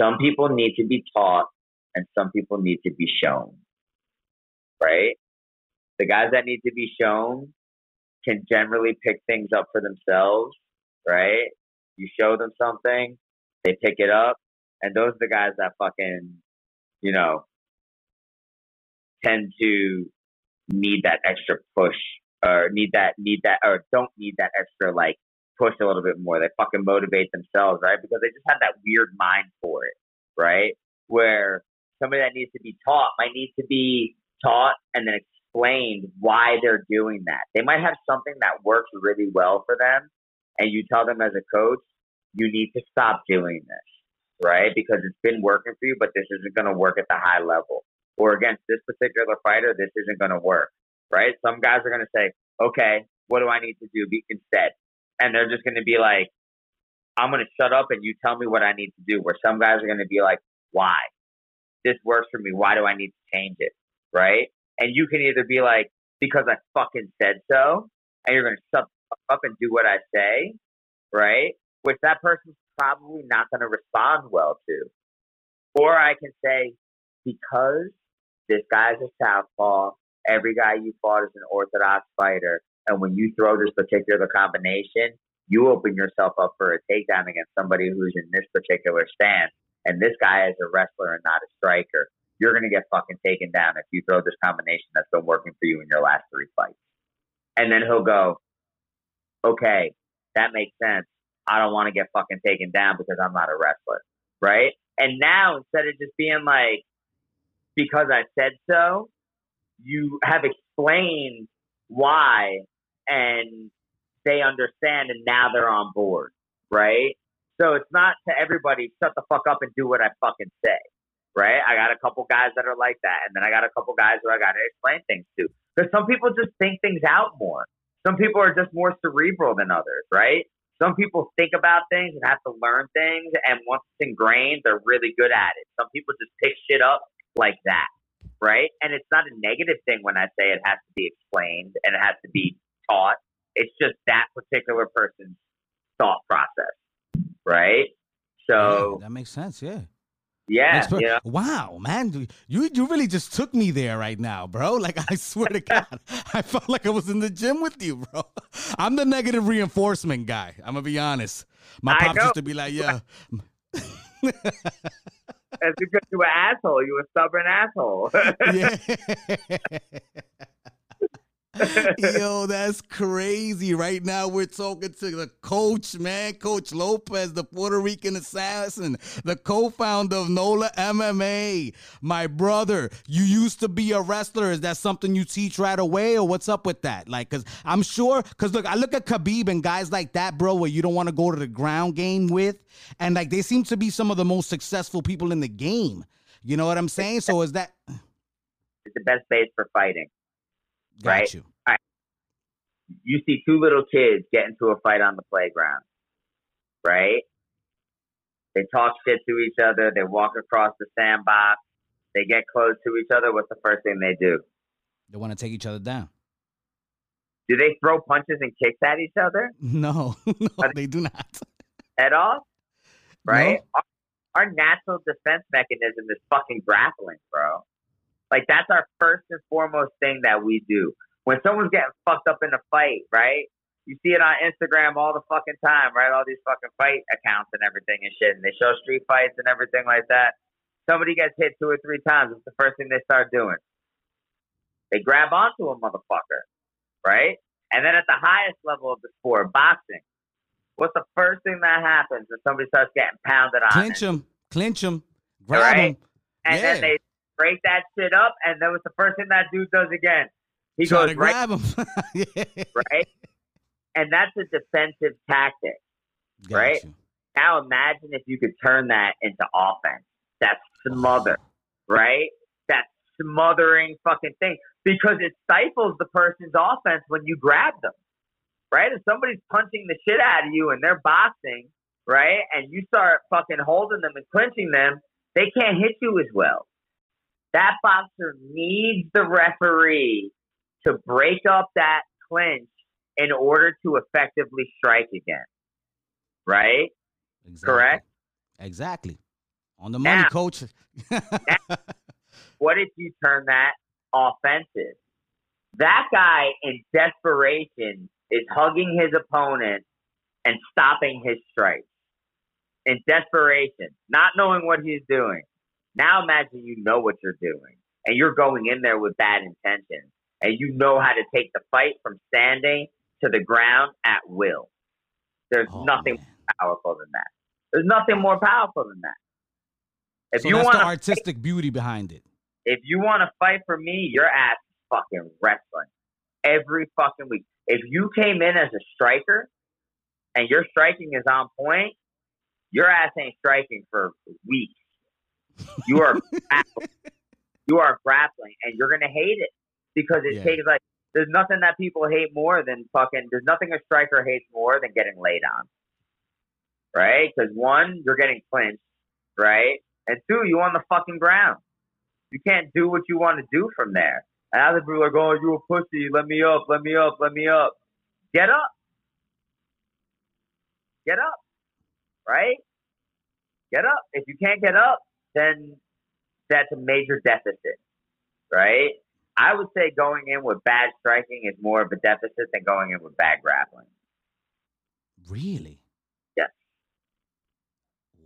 some people need to be taught and some people need to be shown, right? The guys that need to be shown can generally pick things up for themselves, right? You show them something, they pick it up, and those are the guys that fucking, you know, tend to need that extra push or need that need that or don't need that extra like push a little bit more. They fucking motivate themselves, right? Because they just have that weird mind for it, right? Where somebody that needs to be taught might need to be taught and then explained why they're doing that. They might have something that works really well for them, and you tell them as a coach, you need to stop doing this, right? Because it's been working for you, but this isn't going to work at the high level. Or against this particular fighter, this isn't going to work right? Some guys are going to say, okay, what do I need to do instead? And they're just going to be like, I'm going to shut up and you tell me what I need to do. Where some guys are going to be like, why? This works for me. Why do I need to change it? Right? And you can either be like, because I fucking said so, and you're going to shut up and do what I say, right? Which that person's probably not going to respond well to. Or I can say, because this guy's a southpaw, every guy you fought is an orthodox fighter. And when you throw this particular combination, you open yourself up for a takedown against somebody who's in this particular stance. And this guy is a wrestler and not a striker. You're going to get fucking taken down if you throw this combination that's been working for you in your last three fights. And then he'll go, okay, that makes sense. I don't want to get fucking taken down because I'm not a wrestler. Right. And now instead of just being like, because I said so, you have explained why and they understand and now they're on board, right? So it's not to everybody, shut the fuck up and do what I fucking say, right? I got a couple guys that are like that. And then I got a couple guys who I got to explain things to. Because some people just think things out more. Some people are just more cerebral than others, right? Some people think about things and have to learn things. And once it's ingrained, they're really good at it. Some people just pick shit up like that right? And it's not a negative thing when I say it has to be explained and it has to be taught. It's just that particular person's thought process, right? So yeah, that makes sense. Yeah. Yeah, Per- yeah. Wow, man, you you really just took me there right now, bro. Like I swear to God, I felt like I was in the gym with you, bro. I'm the negative reinforcement guy. I'm gonna be honest. My pops used to be like, "Yeah, It's because you were an asshole. You were a stubborn asshole. yeah." Yo, that's crazy. Right now, we're talking to the coach, man, Coach Lopez, the Puerto Rican assassin, the co founder of NOLA MMA. My brother, you used to be a wrestler. Is that something you teach right away, or what's up with that? Like, because I'm sure, because look, I look at Khabib and guys like that, bro, where you don't want to go to the ground game with, and like they seem to be some of the most successful people in the game. You know what I'm saying? So, is that. it's the best base for fighting. Got Right. you. You see two little kids get into a fight on the playground, right? They talk shit to each other. They walk across the sandbox. They get close to each other. What's the first thing they do? They want to take each other down. Do they throw punches and kicks at each other No, no, they do not. at all? Right? No. Our, our natural defense mechanism is fucking grappling, bro. Like that's our first and foremost thing that we do. When someone's getting fucked up in a fight, right? You see it on Instagram all the fucking time, right? All these fucking fight accounts and everything and shit, and they show street fights and everything like that. Somebody gets hit two or three times. It's the first thing they start doing? They grab onto a motherfucker, right? And then at the highest level of the sport, boxing, what's the first thing that happens when somebody starts getting pounded on? Clinch him, clinch him, grab Right. him. and Yeah. then they break that shit up, and that was the first thing that dude does again? He Try goes to right, grab him. right, and that's a defensive tactic. Got Right. you. Now imagine if you could turn that into offense. That's smother, right? That smothering fucking thing because it stifles the person's offense when you grab them, right? If somebody's punching the shit out of you and they're boxing, right, and you start fucking holding them and clinching them, they can't hit you as well. That boxer needs the referee to break up that clinch in order to effectively strike again, right? Exactly. Correct? Exactly. On the money, Now- coach. What if you turn that offensive? That guy in desperation is hugging his opponent and stopping his strike In desperation, not knowing what he's doing. Now imagine you know what you're doing and you're going in there with bad intentions and you know how to take the fight from standing to the ground at will. There's Oh, nothing man. powerful than that. There's nothing more powerful than that. If so you want artistic beauty behind it. if you want to fight for me, your ass is fucking wrestling every fucking week. If you came in as a striker and your striking is on point, your ass ain't striking for weeks. You are grappling. you are grappling, and you're gonna hate it because it Yeah. takes like there's nothing that people hate more than fucking. There's nothing a striker hates more than getting laid on, right? Because one, you're getting clinched, right? And two, you on the fucking ground. You can't do what you want to do from there. And other people are going, oh, "You a pussy? Let me up! Let me up! Let me up!" Get up! Get up! Right? Get up. If you can't get up, then that's a major deficit, right? I would say going in with bad striking is more of a deficit than going in with bad grappling. Really? Yes.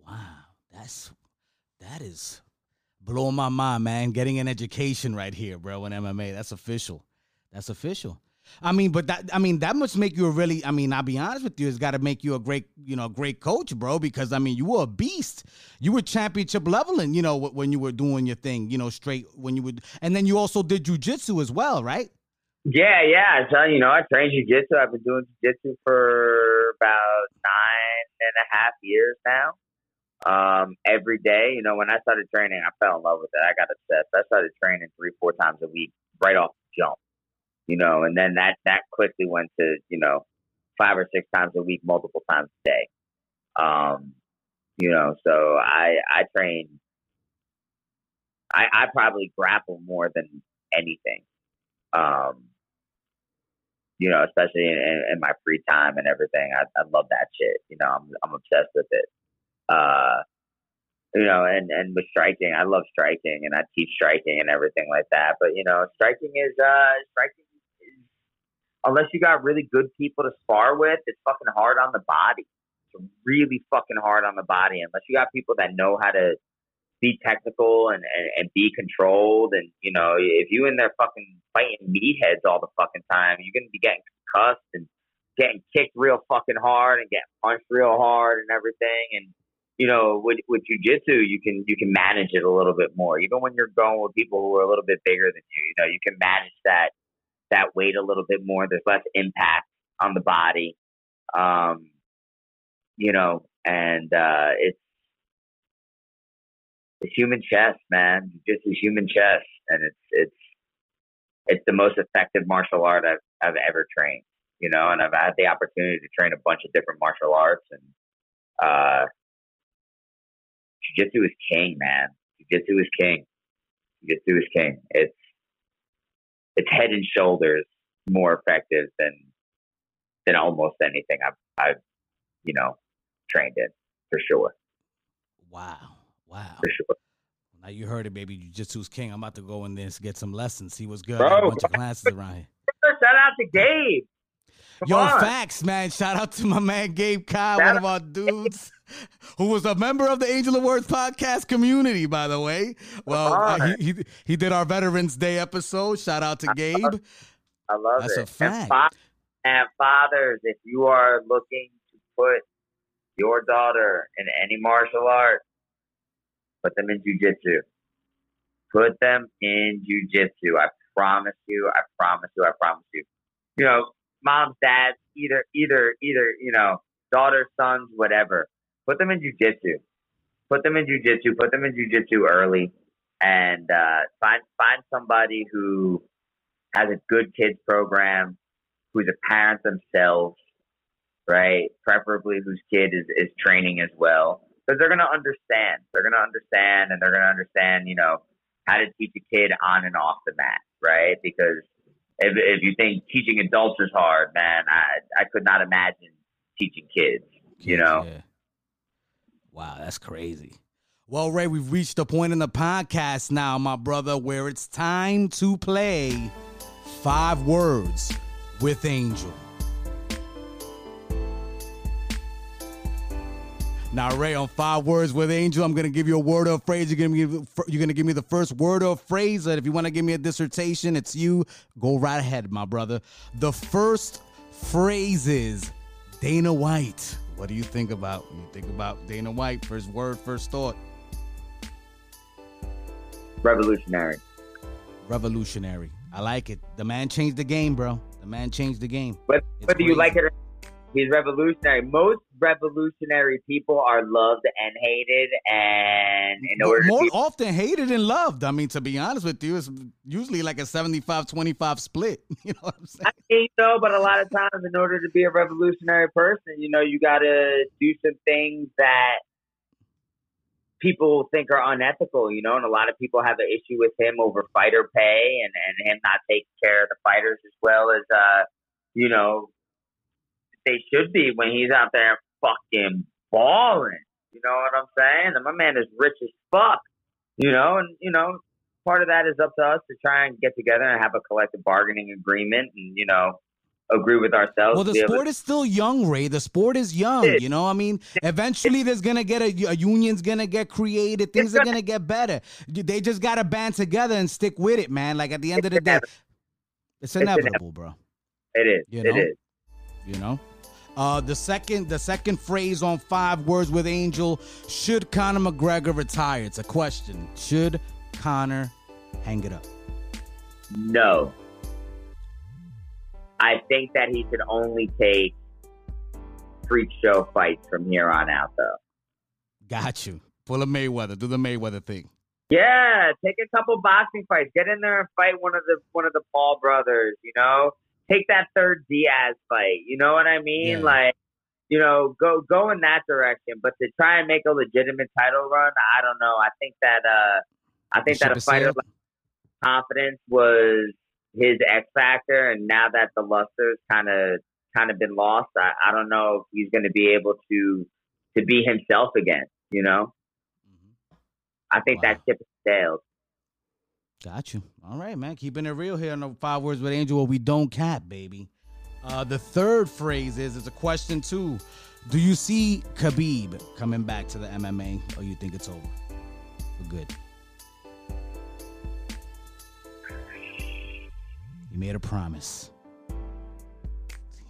Wow. That's that is blowing my mind, man. Getting an education right here, bro, in MMA. That's official. That's official. I mean, but that I mean that must make you a really. I mean, I'll be honest with you, it's got to make you a great, you know, great coach, bro. Because I mean, you were a beast. You were championship leveling, you know, when you were doing your thing, you know, straight when you would, and then you also did jujitsu as well, right? Yeah, yeah. So you know, I train jujitsu. I've been doing jujitsu for about nine and a half years now. Um, every day. You know, when I started training, I fell in love with it. I got obsessed. I started training three, four times a week right off the jump. You know, and then that that quickly went to you know five or six times a week, multiple times a day. Um, you know, so I I train. I I probably grapple more than anything. Um, you know, especially in, in, in my free time and everything. I, I love that shit. You know, I'm I'm obsessed with it. Uh, you know, and and with striking, I love striking, and I teach striking and everything like that. But you know, striking is uh striking unless you got really good people to spar with, it's fucking hard on the body. It's really fucking hard on the body unless you got people that know how to be technical and, and, and be controlled. And, you know, if you in there fucking fighting meatheads all the fucking time, you're going to be getting cussed and getting kicked real fucking hard and getting punched real hard and everything. And, you know, with, with jujitsu, you can, you can manage it a little bit more. Even when you're going with people who are a little bit bigger than you, you know, you can manage that, that weight a little bit more. There's less impact on the body. Um, you know, and, uh, it's, the human chess, man. Just a human chess, and it's it's it's the most effective martial art I've I've ever trained. You know, and I've had the opportunity to train a bunch of different martial arts, and uh, jiu-jitsu is king, man. Jiu-jitsu is king. Jiu-jitsu is king. It's it's head and shoulders more effective than than almost anything I've I've you know trained in for sure. Wow. Wow. For sure. Now you heard it, baby. Jiu-Jitsu's king. I'm about to go in there and get some lessons. See what's good. Bro, I a bunch of classes around here. Shout out to Gabe. Come Yo, on. facts, man. Shout out to my man Gabe Kai, one of our dudes, who was a member of the Angel of Words podcast community, by the way. Well, uh, he, he he did our Veterans Day episode. Shout out to Gabe. I love That's it. a fact. And, fa- and fathers, if you are looking to put your daughter in any martial art, put them in jujitsu. Put them in jujitsu. I promise you. I promise you. I promise you. You know, moms, dads, either, either, either. You know, daughters, sons, whatever. Put them in jujitsu. Put them in jujitsu. Put them in jujitsu early, and uh, find find somebody who has a good kids program, who's a parent themselves, right? Preferably whose kid is, is training as well. Because they're going to understand. They're going to understand and they're going to understand, you know, how to teach a kid on and off the mat, right? Because if, if you think teaching adults is hard, man, I, I could not imagine teaching kids, you know? Yeah. Wow, that's crazy. Well, Ray, we've reached a point in the podcast now, my brother, where it's time to play five words with Angel. Now, Ray, on five words with Angel, I'm gonna give you a word or a phrase. You're gonna give you're gonna give me the first word or phrase. And if you want to give me a dissertation, it's you. Go right ahead, my brother. The first phrase is Dana White. What do you think about when you think about Dana White? First word, first thought. Revolutionary. Revolutionary. I like it. The man changed the game, bro. The man changed the game. Whether, whether you like it or not, he's revolutionary. Most revolutionary people are loved and hated, and in More, order to more be often hated and loved. I mean, to be honest with you, it's usually like a 75-25 split. You know what I'm saying? I think so, but a lot of times, in order to be a revolutionary person, you know, you got to do some things that people think are unethical, you know, and a lot of people have an issue with him over fighter pay and, and him not taking care of the fighters as well as, uh, you know, they should be when he's out there fucking balling. You know what I'm saying? And my man is rich as fuck, you know, and, you know, part of that is up to us to try and get together and have a collective bargaining agreement and, you know, agree with ourselves. Well, the to sport is still young, Ray. The sport is young. It- You know, I mean, eventually there's gonna get a, a union's gonna get created. Things are gonna- get better. They just gotta band together and stick with it, man. Like at the end of the day, it's inevitable, bro. It is. You know? is. You know. Uh, the second, the second phrase on five words with Angel: Should Conor McGregor retire? It's a question. Should Conor hang it up? No. I think that he should only take freak show fights from here on out, though. Got you. Pull a Mayweather. Do the Mayweather thing. Yeah, take a couple boxing fights. Get in there and fight one of the one of the Paul brothers. You know, take that third Diaz fight. You know what I mean? Yeah. Like, you know, go go in that direction. But to try and make a legitimate title run, I don't know. I think that uh, I think that a has fighter like confidence was his X factor, and now that the luster's kind of kind of been lost, I, I don't know if he's going to be able to to be himself again. You know. I think Wow. that ship is sailed. Got you. All right, man. Keeping it real here on the Five Words with Angel, where we don't cap, baby. Uh, the third phrase is it's a question too. Do you see Khabib coming back to the MMA, or you think it's over? For good. You made a promise. He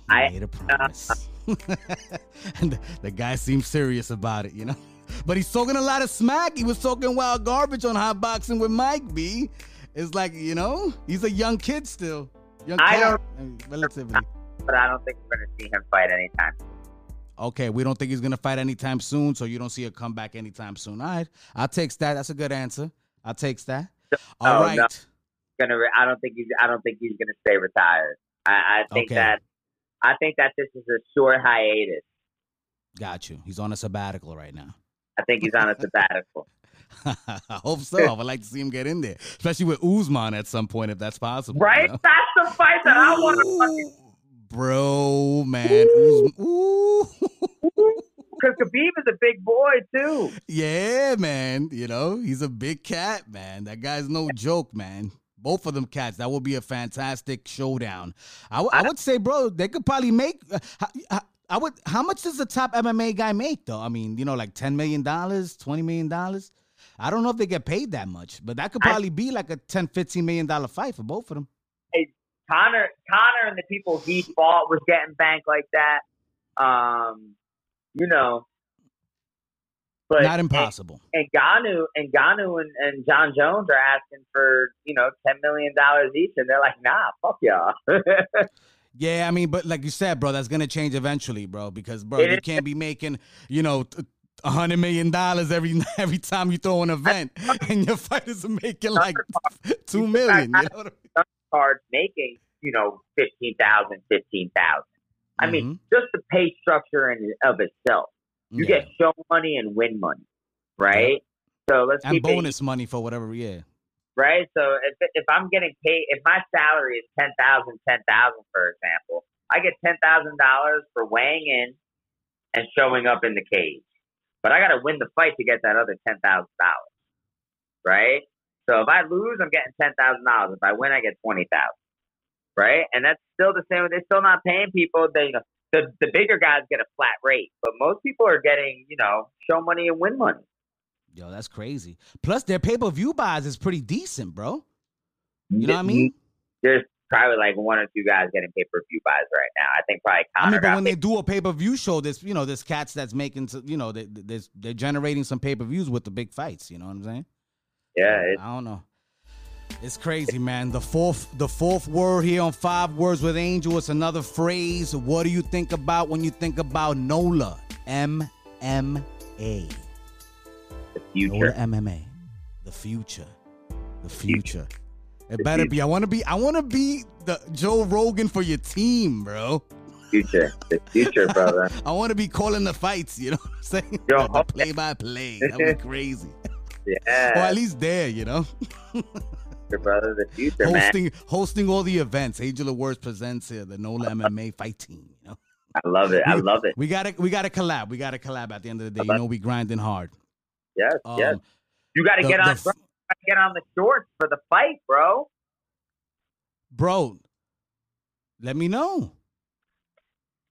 I- made a promise. and the, the guy seems serious about it, you know. But he's talking a lot of smack. He was talking wild garbage on hot boxing with Mike B. It's like, you know, he's a young kid still. Young I cat, mean, relatively. But I don't think we're going to see him fight anytime. Okay, we don't think he's gonna fight anytime soon, so you don't see a comeback anytime soon. All right, I'll take that. That's a good answer. I'll take that. All Oh, right. no. Gonna. Re- I don't think he's. I don't think he's going to stay retired. I, I think Okay. that. I think that this is a short hiatus. Got you. He's on a sabbatical right now. I think he's on a sabbatical. I hope so. I would like to see him get in there, especially with Usman at some point, if that's possible. you Right? know? That's the fight that I want to fucking. Bro, man. Ooh. Because Khabib is a big boy too. Yeah, man. You know, he's a big cat, man. That guy's no joke, man. Both of them cats. That would be a fantastic showdown. I, w- I would say, bro, they could probably make. Uh, h- I would. How much does the top MMA guy make, though? I mean, you know, like ten million dollars, twenty million dollars. I don't know if they get paid that much, but that could I- probably be like a 10 15 million dollar fight for both of them. Conor, Conor, and the people he fought was getting banked like that. Um, you know, but Not impossible. And, and Ngannou and Ngannou and, and Jon Jones are asking for you know ten million dollars each, and they're like, nah, fuck y'all. Yeah, I mean, but like you said, bro, that's gonna change eventually, bro. Because bro, It you can't be making, you know, a hundred million dollars every every time you throw an event, and your fighters are making like two million. You know what I Cards making you know fifteen thousand, fifteen thousand. I mean, Mhm. just the pay structure in of itself. You Yeah. get show money and win money, right? So let's and keep it bonus money for whatever. Yeah, right? So if if I'm getting paid, if my salary is ten thousand, ten thousand, for example, I get ten thousand dollars for weighing in and showing up in the cage, but I got to win the fight to get that other ten thousand dollars, right? So if I lose, I'm getting ten thousand dollars. If I win, I get twenty thousand, right? And that's still the same. They're still not paying people. They, you know, the the bigger guys get a flat rate, but most people are getting, you know, show money and win money. yo, that's crazy. Plus, their pay per view buys is pretty decent, bro. You know what I mean? There's probably like one or two guys getting pay per view buys right now. I think probably I Conor mean, but when they do a pay per view show, there's you know, there's cats that's making, you know, they, they're generating some pay per views with the big fights. You know what I'm saying? yeah, I don't know. It's crazy, man. The fourth, the fourth word here on Five Words with Angel. It's another phrase. What do you think about when you think about NOLA? M M A. the NOLA future. MMA. The future. The future. It better be. I want to be. I want to be the Joe Rogan for your team, bro. Future. The future, brother. I want to be calling the fights. You know what I'm saying? Yo, the play by play. That would be crazy. Or at least there, you know. Future, brother. The future, man. hosting hosting all the events. Angel of Words presents here the NOLA MMA fight team. You know, I love it. I love it. we gotta we gotta collab. We gotta collab at the end of the day. You know, we grinding hard. Yes, Um, yes. You got to the- get on. f- bro, you gotta get on the shorts for the fight, bro. bro. Let me know.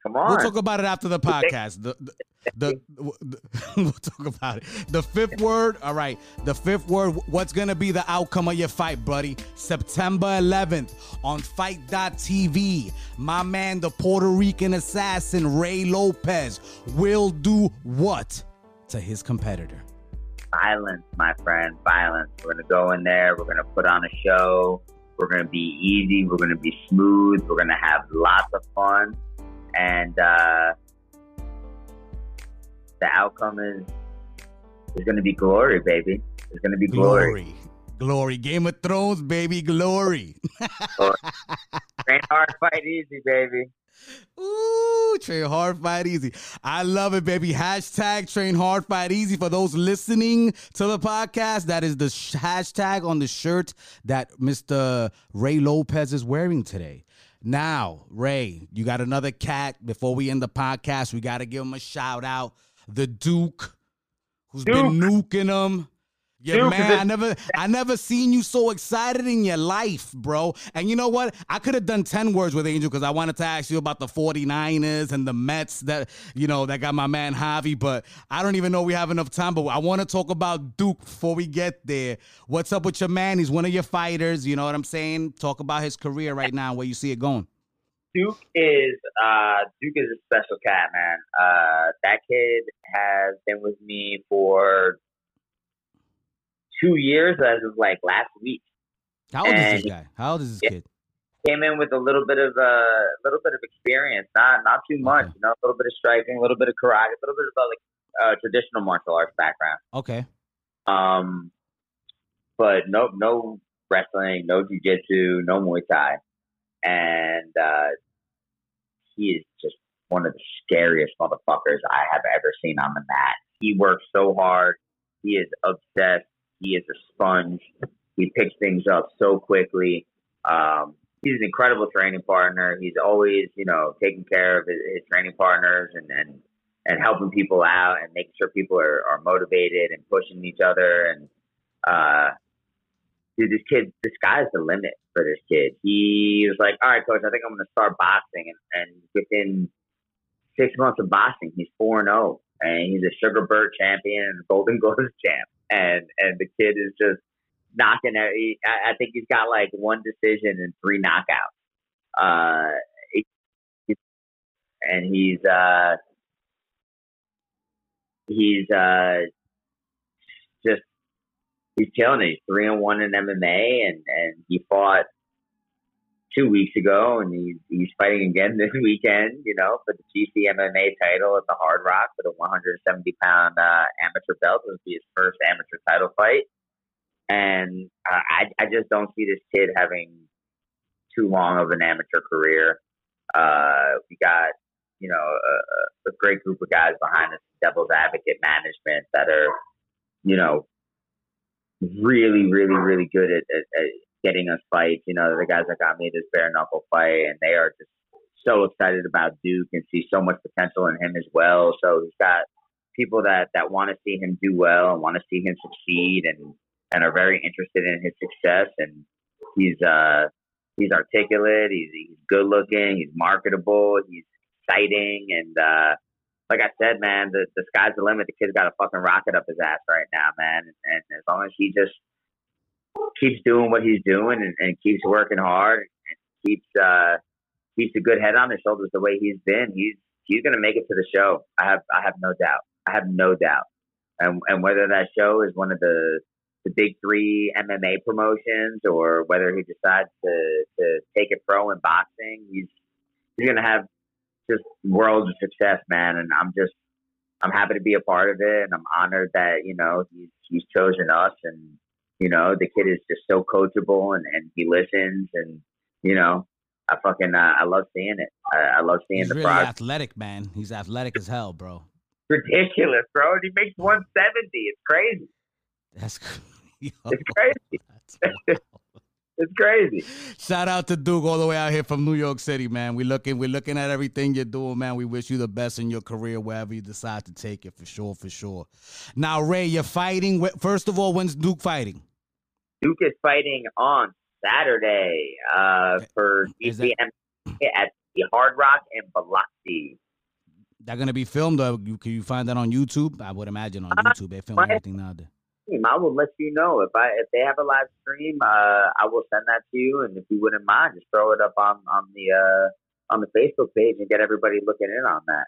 Come on. We'll talk about it after the podcast. The, the, the, the- we'll talk about it. The fifth word. All right. The fifth word. What's gonna be the outcome of your fight, buddy? September 11th on FITE.tv. My man, the Puerto Rican assassin Ray Lopez, will do what to his competitor? violence, my friend, violence. We're gonna go in there. We're gonna put on a show. We're gonna be easy. We're gonna be smooth. We're gonna have lots of fun, and uh, the outcome is is gonna be glory, baby. It's gonna be glory. Glory. Glory. Game of Thrones, baby. Glory. Train hard, fight easy, baby. Ooh, train hard, fight easy. I love it, baby. Hashtag train hard, fight easy. For those listening to the podcast, that is the sh- hashtag on the shirt that Mr. Ray Lopez is wearing today. Now, Ray, you got another cat. Before we end the podcast, we got to give him a shout out. The Duke, who's been nuking him. Yeah, Dude, man, I never, I never seen you so excited in your life, bro. And you know what? I could have done 10 words with Angel because I wanted to ask you about the 49ers and the Mets that, you know, that got my man Javi, but I don't even know we have enough time. But I want to talk about Duke before we get there. What's up with your man? He's one of your fighters. You know what I'm saying? Talk about his career right now, where you see it going. Duke is uh, Duke is a special cat, man. Uh, that kid has been with me for two years as of like last week. How old and is this guy? How old is this kid? Came in with a little bit of a uh, little bit of experience, not not too much, okay. you know, a little bit of striking, a little bit of karate, a little bit of like uh, traditional martial arts background. Okay. Um, but no no wrestling, no jujitsu, no Muay Thai, and uh, he is just one of the scariest motherfuckers I have ever seen on the mat. He works so hard. He is obsessed. He is a sponge. He picks things up so quickly. Um, he's an incredible training partner. He's always, you know, taking care of his, his training partners and, and, and helping people out and making sure people are, are motivated and pushing each other. And, uh, dude, this kid, the sky's the limit for this kid. He was like, all right, coach, I think I'm going to start boxing. And, and within six months of boxing, he's 4 0. And he's a Sugar Bert champion and Golden Gloves champ and and the kid is just knocking out. He, I, think he's got like one decision and three knockouts. Uh, and he's uh, he's uh, just he's killing it. He's three and one in MMA, and and he fought two weeks ago, and he's he's fighting again this weekend. You know, for the GC MMA title at the Hard Rock for the 170 pound uh, amateur belt. It would be his first amateur title fight, and uh, I I just don't see this kid having too long of an amateur career. Uh, we got you know a, a great group of guys behind us, Devil's Advocate Management, that are you know really, really, really good at, at, at getting us fights. You know, the guys that got me this bare knuckle fight, and they are just so excited about Duke and see so much potential in him as well. So he's got people that that want to see him do well and want to see him succeed and and are very interested in his success. And he's uh he's articulate. He's he's good looking. He's marketable. He's exciting and. uh like I said, man, the, the sky's the limit. The kid's got a fucking rocket up his ass right now, man. And, and as long as he just keeps doing what he's doing and, and keeps working hard and keeps uh, keeps a good head on his shoulders the way he's been, he's he's gonna make it to the show. I have I have no doubt. I have no doubt. And and whether that show is one of the the big three MMA promotions or whether he decides to to take it pro in boxing, he's he's gonna have just world of success, man. And I'm just I'm happy to be a part of it, and I'm honored that you know he's he's chosen us and you know, the kid is just so coachable and, and he listens and, you know, I fucking, uh, I love seeing it. I, I love seeing He's the really athletic, man. He's athletic as hell, bro. Ridiculous, bro. He makes 170. It's crazy. That's It's crazy. It's crazy. Shout out to Duke all the way out here from New York City, man. We looking, we're looking at everything you're doing, man. We wish you the best in your career wherever you decide to take it, for sure, for sure. Now, Ray, you're fighting. First of all, when's Duke fighting? Duke is fighting on Saturday uh, for DCM at the Hard Rock in Biloxi. That gonna be filmed. Or can you find that on YouTube? I would imagine on uh, YouTube. They film everything now. I will let you know if I if they have a live stream. Uh, I will send that to you, and if you wouldn't mind, just throw it up on on the uh, on the Facebook page and get everybody looking in on that.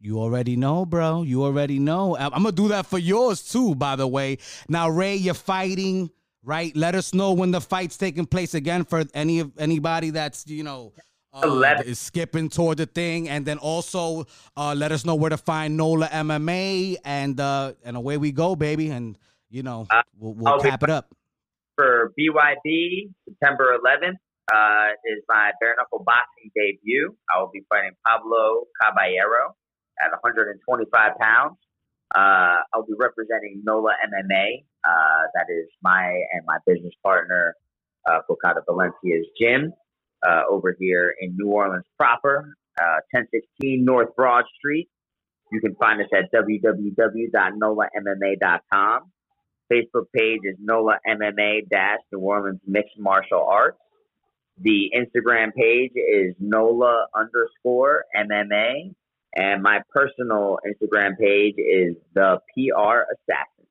You already know, bro. You already know. I'm gonna do that for yours too. By the way, now Ray, you're fighting, right? Let us know when the fight's taking place again for any of anybody that's you know. Uh, is skipping toward the thing, and then also uh, let us know where to find Nola MMA, and uh, and away we go, baby. And you know, uh, we'll, we'll cap it up. For BYB, September 11th uh, is my bare knuckle boxing debut. I will be fighting Pablo Caballero at 125 pounds. Uh, I'll be representing NOLA MMA. Uh, that is my and my business partner, uh, Focada Valencia's gym uh, over here in New Orleans proper, 1016 uh, North Broad Street. You can find us at www.nolamma.com. Facebook page is NOLA MMA dash New Orleans Mixed Martial Arts. The Instagram page is NOLA underscore MMA. And my personal Instagram page is the PR Assassin.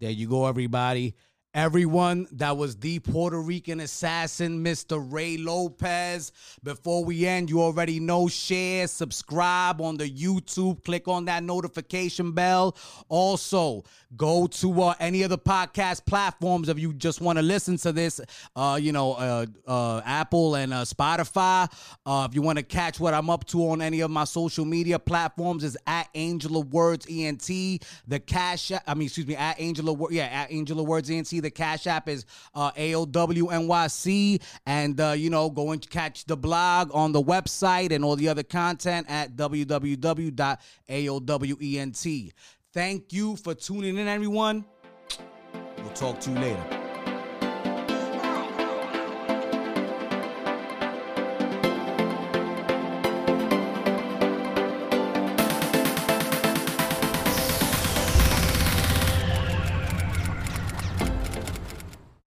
There you go, everybody. Everyone, that was the Puerto Rican assassin, Mr. Ray Lopez. Before we end, you already know share, subscribe on the YouTube, click on that notification bell. Also, go to uh, any of the podcast platforms if you just want to listen to this. Uh, you know, uh, uh Apple and uh, Spotify. Uh, if you want to catch what I'm up to on any of my social media platforms, is at Angel of Words ENT. The cash, I mean, excuse me, at Angel of Words, yeah, at Angel of Words ENT. The Cash App is uh, AOWNYC. And, you know, go and catch the blog on the website and all the other content at www.aowent. Thank you for tuning in, everyone. We'll talk to you later.